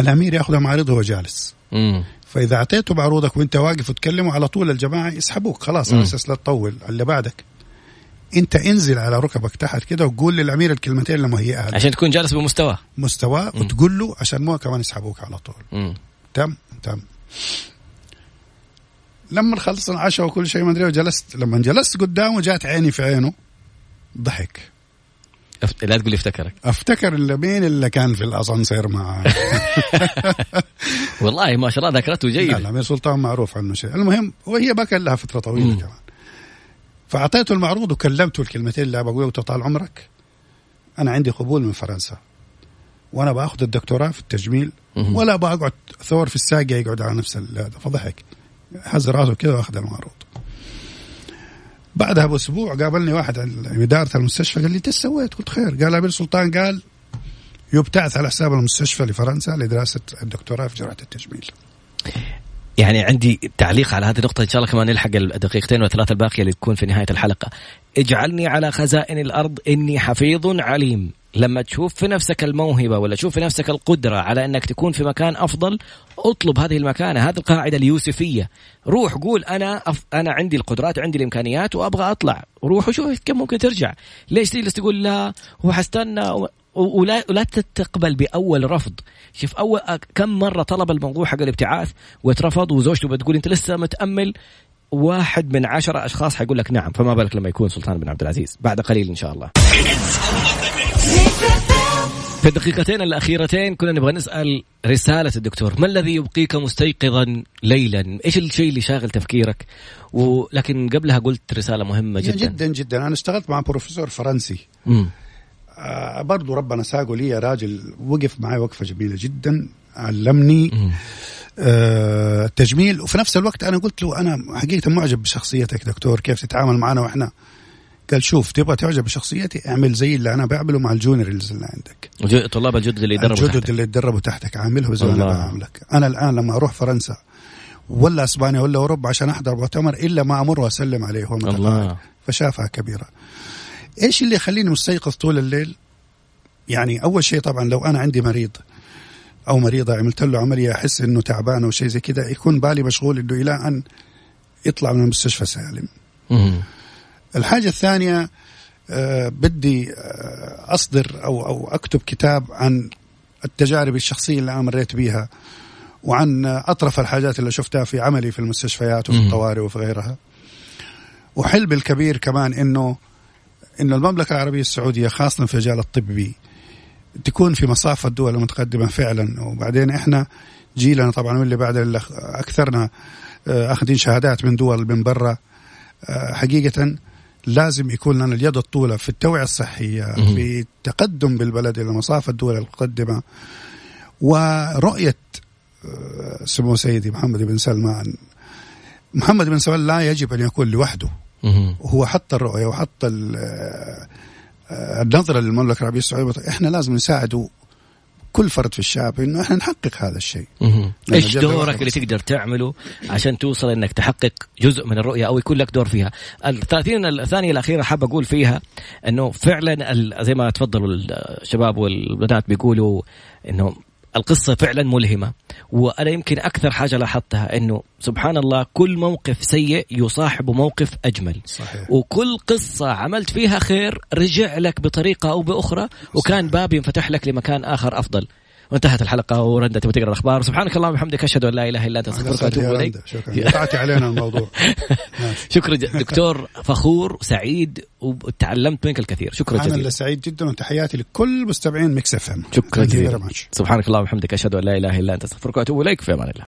الأمير ياخذ المعاريض وهو جالس. مم. فإذا اعطيته معروضك وأنت واقف وتكلموا على طول الجماعة يسحبوك. خلاص على أساس لا تطول اللي بعدك. أنت انزل على ركبك تحت كده وقول للأمير الكلمتين اللي مهيئها عشان تكون جالس بمستواه مستواه وتقول له عشان مو كمان يسحبوك على طول. تم؟ تم. لما خلصنا العشاء وكل شيء ما أدري وجلست لما جلست قدامه جات عيني في عينه ضحك. أفت... لا تقول افتكرك. أفتكر اللي مين اللي كان في الأسانسير معاه <laughs> والله ما شاء الله ذاكرته جيدة. لا لا سلطان معروف عنه شيء. المهم وهي كان لها فترة طويلة مم. كمان. فأعطيته المعروض وكلمته الكلمتين اللي بقول له طال عمرك أنا عندي قبول من فرنسا. وأنا بأخذ الدكتوراه في التجميل ولا بقعد ثور في الساقية يقعد على نفس هذا فضحك. هز راسه كذا وأخذ المعروض. بعدها بأسبوع قابلني واحد عن إدارة المستشفى قال لي إيش سويت؟ قلت خير قال أمير سلطان قال يبتعث على حساب المستشفى لفرنسا لدراسة الدكتوراه في جراحه التجميل. يعني عندي تعليق على هذه النقطة إن شاء الله كمان نلحق الدقيقتين والثلاثة الباقية اللي تكون في نهاية الحلقة. اجعلني على خزائن الأرض إني حفيظ عليم. لما تشوف في نفسك الموهبة ولا تشوف في نفسك القدرة على أنك تكون في مكان أفضل اطلب هذه المكانة هذه القاعدة اليوسفية. روح قول أنا أف... أنا عندي القدرات عندي الإمكانيات وأبغى أطلع. روح وشوف كم ممكن ترجع. ليش تجلس تقول لا؟ هو حستنى و... ولا ولا تقبل بأول رفض. شوف أول كم مرة طلب الموضوع حق الابتعاث واترفض وزوجته بتقول أنت لسه متأمل؟ واحد من عشرة أشخاص حيقول لك نعم فما بالك لما يكون سلطان بن عبد العزيز؟ بعد قليل إن شاء الله. في الدقيقتين الأخيرتين كنا نبغى نسأل رسالة الدكتور ما الذي يبقيك مستيقظا ليلا؟ إيش الشيء اللي شاغل تفكيرك؟ ولكن قبلها قلت رسالة مهمة جدا. جدا جدا أنا اشتغلت مع بروفيسور فرنسي. م. آه، برضو ربنا ساقه لي راجل وقف معي وقفة جميلة جدا علمني. آه التجميل وفي نفس الوقت أنا قلت له أنا حقيقة معجب بشخصيتك دكتور كيف تتعامل معنا وإحنا؟ قال شوف تبغى تعجب بشخصيتي؟ اعمل زي اللي أنا بعمله مع الجونيورز اللي عندك. الطلاب الجدد اللي يدربوا الجدد تحتك. اللي يتدربوا تحتك عامله زي ما أنا بعملك. أنا الآن لما أروح فرنسا ولا أسبانيا ولا أوروبا عشان أحضر مؤتمر إلا ما أمر وأسلم عليه هو الله. فشافها كبيرة. إيش اللي يخليني مستيقظ طول الليل؟ يعني أول شيء طبعا لو أنا عندي مريض أو مريضة عملت له عملية أحس إنه تعبان أو شيء زي كذا يكون بالي مشغول إنه إلى أن يطلع من المستشفى سالم. الحاجة الثانية آه بدي آه أصدر أو أو أكتب كتاب عن التجارب الشخصية اللي أنا مريت بيها وعن أطرف الحاجات اللي شفتها في عملي في المستشفيات وفي الطوارئ وفي غيرها. وحلمي الكبير كمان إنه إنه المملكة العربية السعودية خاصة في المجال الطبي تكون في مصاف الدول المتقدمة فعلا. وبعدين إحنا جيلنا طبعا واللي بعد أكثرنا آه، أخذين شهادات من دول من برا آه، حقيقة لازم يكون لنا اليد الطولة في التوعية الصحية في التقدم بالبلد إلى مصاف الدول المتقدمة. ورؤية آه، سمو سيدي محمد بن سلمان. محمد بن سلمان لا يجب أن يكون لوحده. هو حط الرؤية وحط النظرة للمملكة العربية السعودية إحنا لازم نساعده كل فرد في الشعب إنه إحنا نحقق هذا الشيء. إيش دورك اللي تقدر تعمله عشان توصل إنك تحقق جزء من الرؤية أو يكون لك دور فيها؟ ال 30 الثانية الأخيرة حاب أقول فيها إنه فعلا زي ما تفضلوا الشباب والبنات بيقولوا إنه القصة فعلا ملهمة وأنا يمكن أكثر حاجة لاحظتها أنه سبحان الله كل موقف سيء يصاحب موقف أجمل صحيح. وكل قصة عملت فيها خير رجع لك بطريقة أو بأخرى وكان باب ينفتح لك لمكان آخر أفضل وانتهت الحلقة ورندا تبغى تقرأ الأخبار. سبحانك اللهم وبحمدك أشهد أن لا إله إلا أنت أستغفرك وأتوب إليك. شكرا. علينا الموضوع. <laughs> شكرا دكتور فخور سعيد وتعلمت منك الكثير. شكرا جزيلا. أنا سعيد جدا وتحياتي لكل مستمعين مكس إف إم. شكرا جزيلا. سبحانك اللهم وبحمدك أشهد أن لا إله إلا أنت أستغفرك وأتوب إليك. في أمان الله.